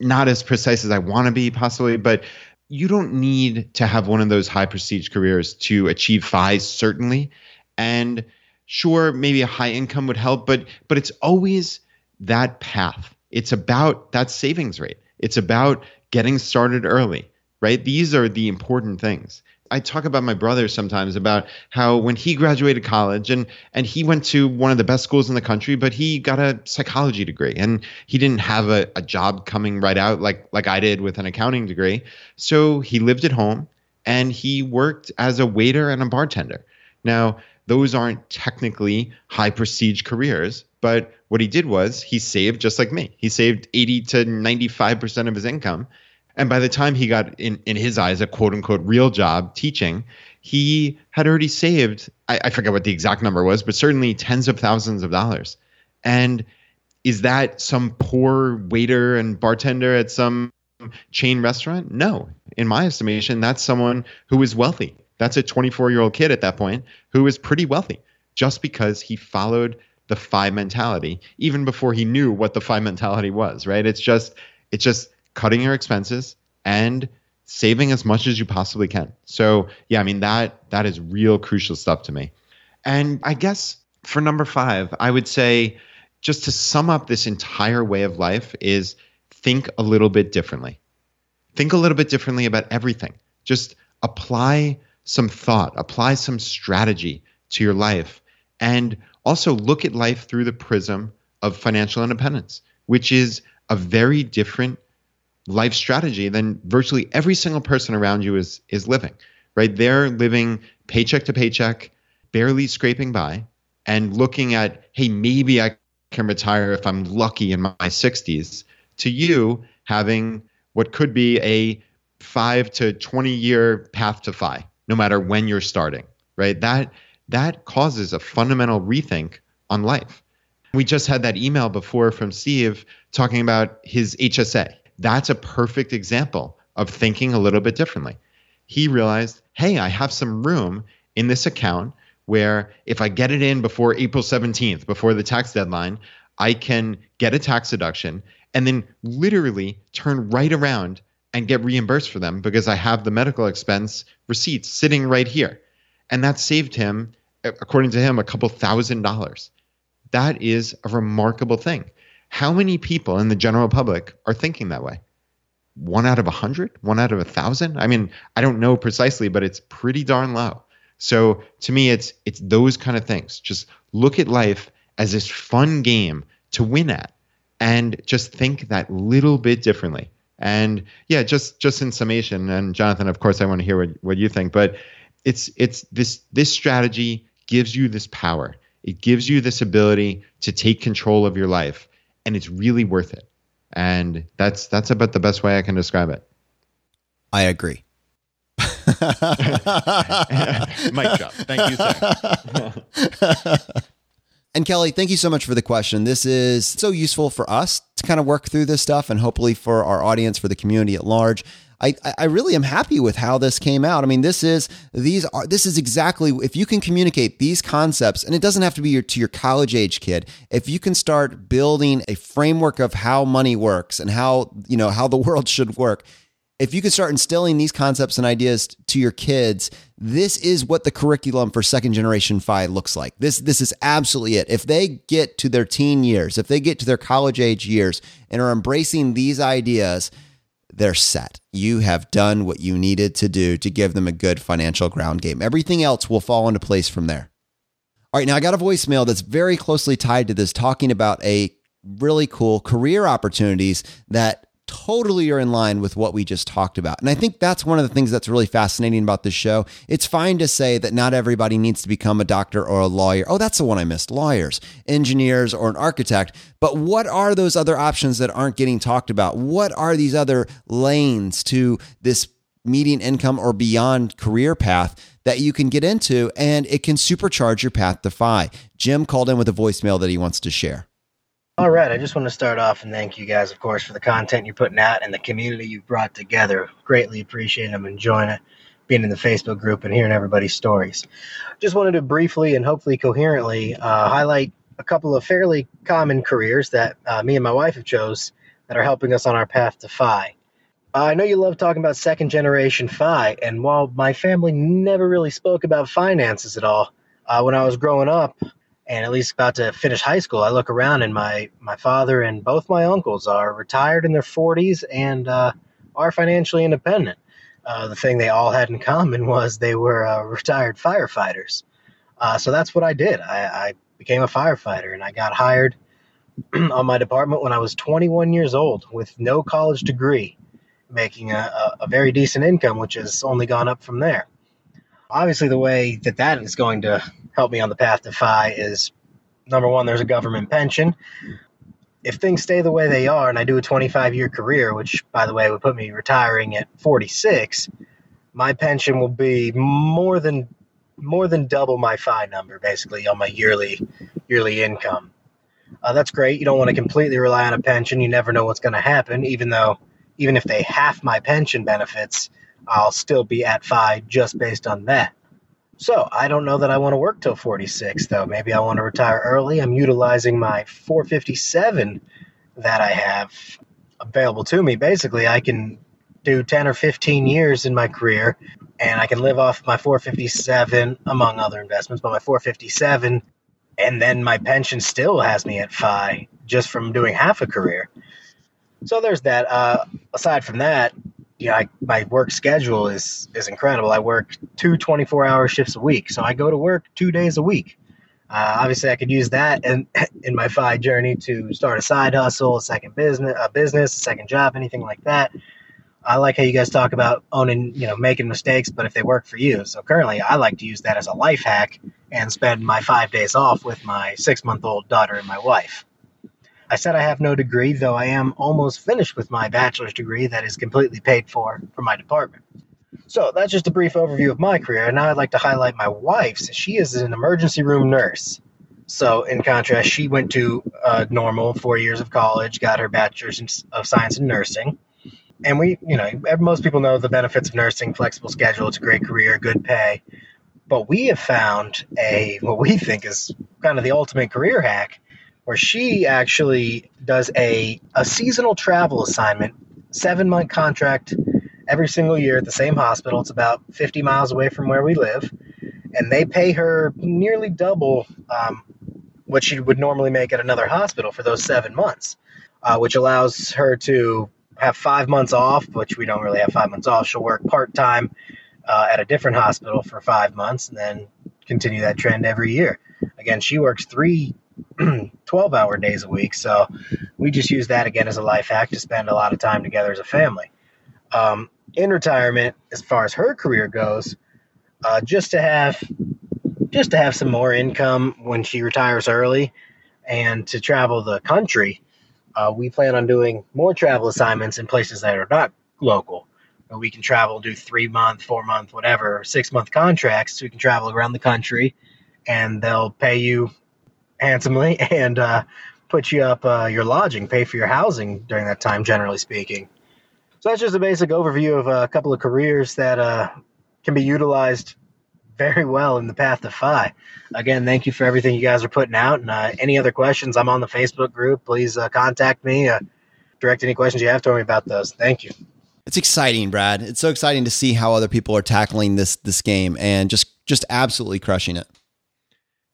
not as precise as I want to be possibly, but you don't need to have one of those high prestige careers to achieve FI certainly, and sure maybe a high income would help, but but it's always that path. It's about that savings rate. It's about getting started early right? These are the important things. I talk about my brother sometimes about how when he graduated college and and he went to one of the best schools in the country, but he got a psychology degree and he didn't have a, a job coming right out like like I did with an accounting degree. So he lived at home and he worked as a waiter and a bartender. Now, those aren't technically high prestige careers, but what he did was he saved just like me. He saved 80 to 95% of his income and by the time he got, in, in his eyes, a quote unquote real job teaching, he had already saved, I, I forget what the exact number was, but certainly tens of thousands of dollars. And is that some poor waiter and bartender at some chain restaurant? No. In my estimation, that's someone who is wealthy. That's a 24 year old kid at that point who is pretty wealthy just because he followed the FI mentality even before he knew what the FI mentality was, right? It's just, it's just cutting your expenses and saving as much as you possibly can. So, yeah, I mean that that is real crucial stuff to me. And I guess for number 5, I would say just to sum up this entire way of life is think a little bit differently. Think a little bit differently about everything. Just apply some thought, apply some strategy to your life and also look at life through the prism of financial independence, which is a very different life strategy than virtually every single person around you is is living. Right? They're living paycheck to paycheck, barely scraping by, and looking at, hey, maybe I can retire if I'm lucky in my 60s, to you having what could be a five to 20 year path to FI, no matter when you're starting, right? That that causes a fundamental rethink on life. We just had that email before from Steve talking about his HSA that's a perfect example of thinking a little bit differently. He realized, hey, I have some room in this account where if I get it in before April 17th, before the tax deadline, I can get a tax deduction and then literally turn right around and get reimbursed for them because I have the medical expense receipts sitting right here. And that saved him, according to him, a couple thousand dollars. That is a remarkable thing. How many people in the general public are thinking that way? One out of a hundred? One out of a thousand? I mean, I don't know precisely, but it's pretty darn low. So to me, it's it's those kind of things. Just look at life as this fun game to win at, and just think that little bit differently. And yeah, just just in summation, and Jonathan, of course, I want to hear what, what you think, but it's it's this this strategy gives you this power. It gives you this ability to take control of your life and it's really worth it. And that's that's about the best way I can describe it.
I agree.
Mic drop. Thank you, sir.
and Kelly, thank you so much for the question. This is so useful for us to kind of work through this stuff and hopefully for our audience, for the community at large. I, I really am happy with how this came out. I mean, this is these are this is exactly if you can communicate these concepts, and it doesn't have to be your, to your college age kid. If you can start building a framework of how money works and how you know how the world should work, if you can start instilling these concepts and ideas to your kids, this is what the curriculum for second generation FI looks like. This this is absolutely it. If they get to their teen years, if they get to their college age years and are embracing these ideas, they're set. You have done what you needed to do to give them a good financial ground game. Everything else will fall into place from there. All right, now I got a voicemail that's very closely tied to this talking about a really cool career opportunities that totally are in line with what we just talked about. And I think that's one of the things that's really fascinating about this show. It's fine to say that not everybody needs to become a doctor or a lawyer. Oh, that's the one I missed lawyers, engineers, or an architect. But what are those other options that aren't getting talked about? What are these other lanes to this median income or beyond career path that you can get into and it can supercharge your path to FI? Jim called in with a voicemail that he wants to share.
All right, I just want to start off and thank you guys, of course, for the content you're putting out and the community you've brought together. Greatly appreciate. I'm enjoying it, being in the Facebook group and hearing everybody's stories. Just wanted to briefly and hopefully coherently uh, highlight a couple of fairly common careers that uh, me and my wife have chose that are helping us on our path to. Uh, I know you love talking about second generation FI, and while my family never really spoke about finances at all, uh, when I was growing up, and at least about to finish high school, I look around and my my father and both my uncles are retired in their 40s and uh, are financially independent. Uh, the thing they all had in common was they were uh, retired firefighters. Uh, so that's what I did. I, I, became a firefighter and I got hired on my department when I was 21 years old with no college degree, making a, a, a very decent income, which has only gone up from there. Obviously, the way that that is going to help me on the path to FI is number one, there's a government pension. If things stay the way they are and I do a 25 year career, which by the way would put me retiring at 46, my pension will be more than more than double my FI number basically on my yearly yearly income. Uh, that's great. You don't want to completely rely on a pension. You never know what's going to happen. Even though, even if they half my pension benefits, I'll still be at FI just based on that. So I don't know that I want to work till 46, though. Maybe I want to retire early. I'm utilizing my 457 that I have available to me. Basically, I can do 10 or 15 years in my career, and I can live off my 457, among other investments, but my 457, and then my pension still has me at FI just from doing half a career. So there's that. Uh, aside from that, you know, I, my work schedule is is incredible. I work two 24 hour shifts a week, so I go to work two days a week. Uh, obviously, I could use that in, in my FI journey to start a side hustle, a second business, a business, a second job, anything like that. I like how you guys talk about owning, you know, making mistakes, but if they work for you. So currently, I like to use that as a life hack and spend my five days off with my six month old daughter and my wife. I said I have no degree, though I am almost finished with my bachelor's degree that is completely paid for from my department. So that's just a brief overview of my career. And now I'd like to highlight my wife's. She is an emergency room nurse. So, in contrast, she went to uh, normal four years of college, got her bachelor's of science in nursing. And we, you know, most people know the benefits of nursing, flexible schedule, it's a great career, good pay. But we have found a, what we think is kind of the ultimate career hack where she actually does a, a seasonal travel assignment, seven month contract every single year at the same hospital. It's about 50 miles away from where we live. And they pay her nearly double um, what she would normally make at another hospital for those seven months, uh, which allows her to have five months off, which we don't really have five months off. She'll work part time uh, at a different hospital for five months and then continue that trend every year. Again, she works three 12 hour days a week. So we just use that again as a life hack to spend a lot of time together as a family. Um, in retirement, as far as her career goes, uh, just to have just to have some more income when she retires early and to travel the country, uh, we plan on doing more travel assignments in places that are not local. We can travel, do three month, four month, whatever, six month contracts. So we can travel around the country and they'll pay you handsomely and uh, put you up uh, your lodging, pay for your housing during that time, generally speaking. So that's just a basic overview of a couple of careers that uh, can be utilized very well in the path to FI. Again, thank you for everything you guys are putting out. And uh, any other questions, I'm on the Facebook group. Please uh, contact me. Uh, direct any questions you have to me about those. Thank you.
It's exciting, Brad. It's so exciting to see how other people are tackling this this game and just just absolutely crushing it.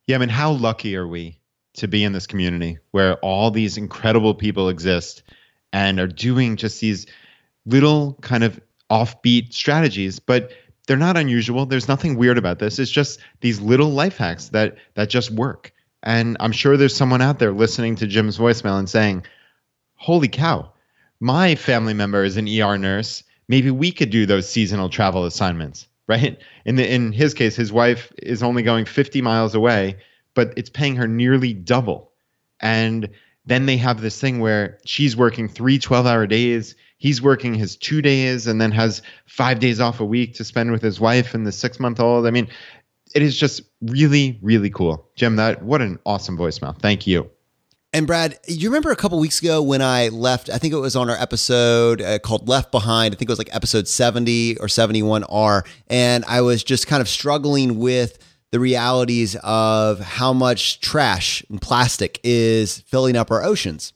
Yeah, I mean, how lucky are we to be in this community where all these incredible people exist and are doing just these little kind of offbeat strategies, but they're not unusual. There's nothing weird about this. It's just these little life hacks that that just work. And I'm sure there's someone out there listening to Jim's voicemail and saying, "Holy cow, my family member is an ER nurse. Maybe we could do those seasonal travel assignments." Right? In the in his case, his wife is only going 50 miles away, but it's paying her nearly double. And then they have this thing where she's working three 12 hour days he's working his two days and then has five days off a week to spend with his wife and the six month old. I mean, it is just really, really cool. Jim, that what an awesome voicemail. Thank you.
And Brad, you remember a couple weeks ago when I left? I think it was on our episode uh, called Left Behind. I think it was like episode 70 or 71R. And I was just kind of struggling with the realities of how much trash and plastic is filling up our oceans.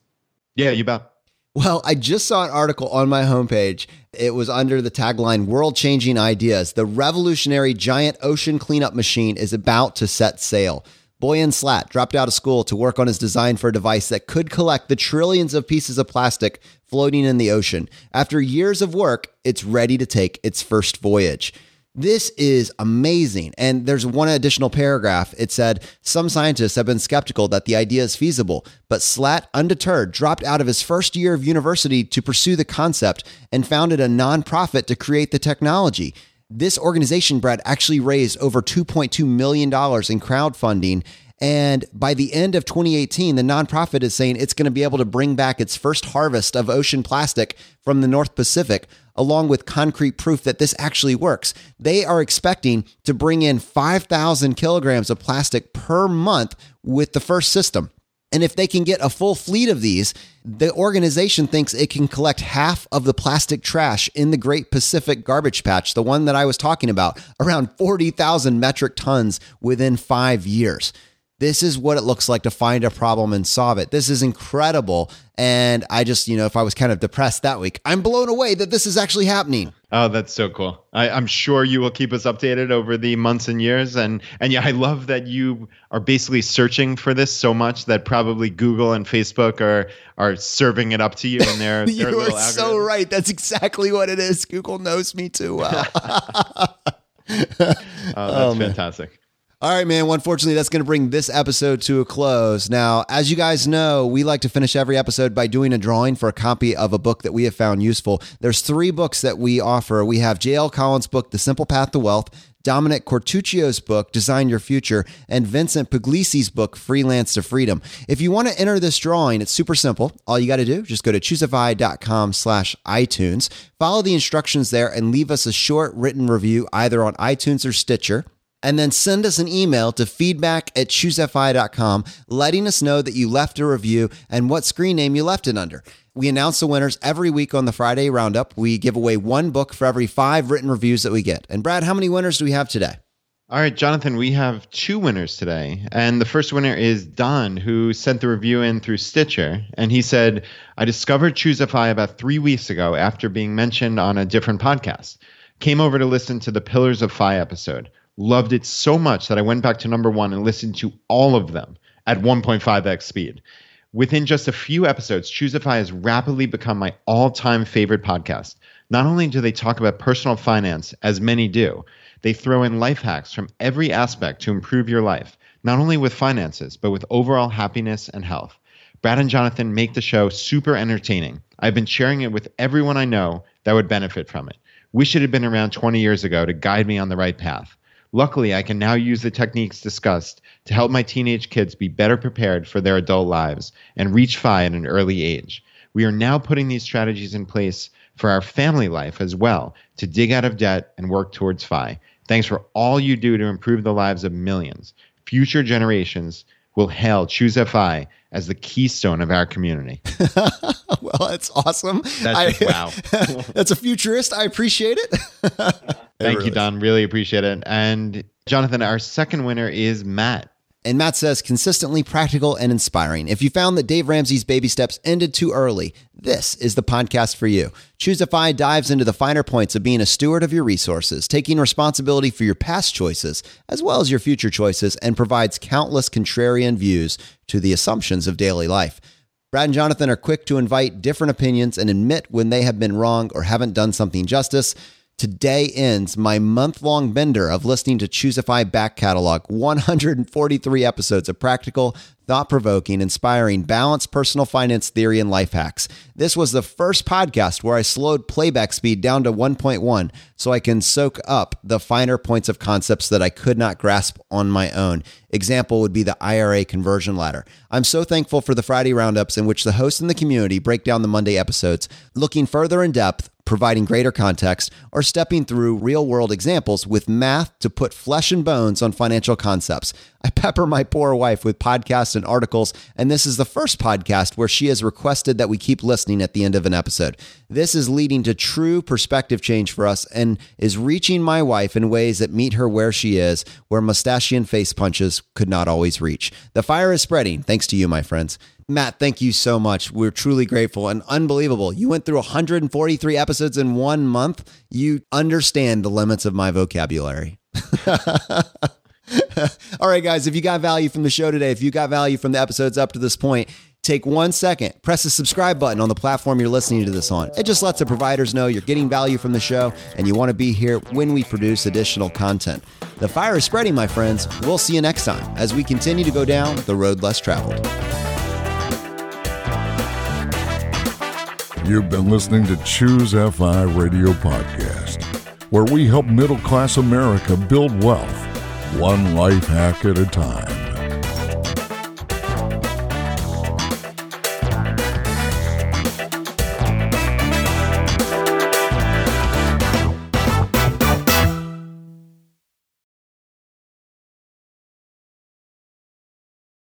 Yeah, you bet.
Well, I just saw an article on my homepage. It was under the tagline World Changing Ideas. The revolutionary giant ocean cleanup machine is about to set sail. Boyan Slat dropped out of school to work on his design for a device that could collect the trillions of pieces of plastic floating in the ocean. After years of work, it's ready to take its first voyage. This is amazing. And there's one additional paragraph. It said, Some scientists have been skeptical that the idea is feasible, but Slat, undeterred, dropped out of his first year of university to pursue the concept and founded a nonprofit to create the technology. This organization, Brad, actually raised over $2.2 million in crowdfunding and by the end of 2018, the nonprofit is saying it's going to be able to bring back its first harvest of ocean plastic from the North Pacific, along with concrete proof that this actually works. They are expecting to bring in 5,000 kilograms of plastic per month with the first system. And if they can get a full fleet of these, the organization thinks it can collect half of the plastic trash in the Great Pacific Garbage Patch, the one that I was talking about, around 40,000 metric tons within five years. This is what it looks like to find a problem and solve it. This is incredible. And I just, you know, if I was kind of depressed that week, I'm blown away that this is actually happening.
Oh, that's so cool. I, am sure you will keep us updated over the months and years. And and yeah, I love that you are basically searching for this so much that probably Google and Facebook are are serving it up to you in their,
their You are so right. That's exactly what it is. Google knows me too well.
oh, that's oh, fantastic.
All right, man. Well, unfortunately, that's going to bring this episode to a close. Now, as you guys know, we like to finish every episode by doing a drawing for a copy of a book that we have found useful. There's three books that we offer. We have J.L. Collins' book, The Simple Path to Wealth, Dominick Quartuccio's book, Design Your Future, and Vincent Pugliese's book, Freelance to Freedom. If you want to enter this drawing, it's super simple. All you got to do, is just go to choosefi.com slash iTunes, follow the instructions there, and leave us a short written review either on iTunes or Stitcher and then send us an email to feedback at choosefi.com letting us know that you left a review and what screen name you left it under. We announce the winners every week on the Friday Roundup. We give away one book for every five written reviews that we get. And Brad, how many winners do we have today?
All right, Jonathan, we have two winners today. And the first winner is Don, who sent the review in through Stitcher. And he said, I discovered Choosefi about three weeks ago after being mentioned on a different podcast. Came over to listen to the Pillars of Fi episode loved it so much that I went back to number one and listened to all of them at 1.5x speed. Within just a few episodes, Choosefi has rapidly become my all time favorite podcast. Not only do they talk about personal finance, as many do, they throw in life hacks from every aspect to improve your life, not only with finances, but with overall happiness and health. Brad and Jonathan make the show super entertaining. I've been sharing it with everyone I know that would benefit from it. Wish it had been around 20 years ago to guide me on the right path. Luckily, I can now use the techniques discussed to help my teenage kids be better prepared for their adult lives and reach FI at an early age. We are now putting these strategies in place for our family life as well to dig out of debt and work towards FI. Thanks for all you do to improve the lives of millions. Future generations will hail Choose FI as the keystone of our community.
well, that's awesome.
That's
I-
wow.
that's a futurist. I appreciate it.
Thank
really
you, Don. Really appreciate it. And Jonathan, our second winner is Matt.
And Matt says, consistently practical and inspiring. If you found that Dave Ramsey's baby steps ended too early, this is the podcast for you. Choose FI dives into the finer points of being a steward of your resources, taking responsibility for your past choices as well as your future choices, and provides countless contrarian views to the assumptions of daily life. Brad and Jonathan are quick to invite different opinions and admit when they have been wrong or haven't done something justice. Today ends my month long bender of listening to Choose FI back catalog. 143 episodes of practical, thought provoking, inspiring, balanced personal finance theory and life hacks. This was the first podcast where I slowed playback speed down to 1.1 so I can soak up the finer points of concepts that I could not grasp on my own. Example would be the IRA conversion ladder. I'm so thankful for the Friday roundups in which the host and the community break down the Monday episodes, looking further in depth providing greater context, or stepping through real world examples with math to put flesh and bones on financial concepts. I pepper my poor wife with podcasts and articles, and this is the first podcast where she has requested that we keep listening at the end of an episode. This is leading to true perspective change for us and is reaching my wife in ways that meet her where she is, where mustachian face punches could not always reach. The fire is spreading, thanks to you, my friends. Matt, thank you so much. We're truly grateful and unbelievable. You went through 143 episodes in one month. You understand the limits of my vocabulary. All right, guys, if you got value from the show today, if you got value from the episodes up to this point, take one second, press the subscribe button on the platform you're listening to this on. It just lets the providers know you're getting value from the show and you want to be here when we produce additional content. The fire is spreading, my friends. We'll see you next time as we continue to go down the road less traveled.
You've been listening to Choose FI Radio Podcast, where we help middle class America build wealth, one life hack at a time.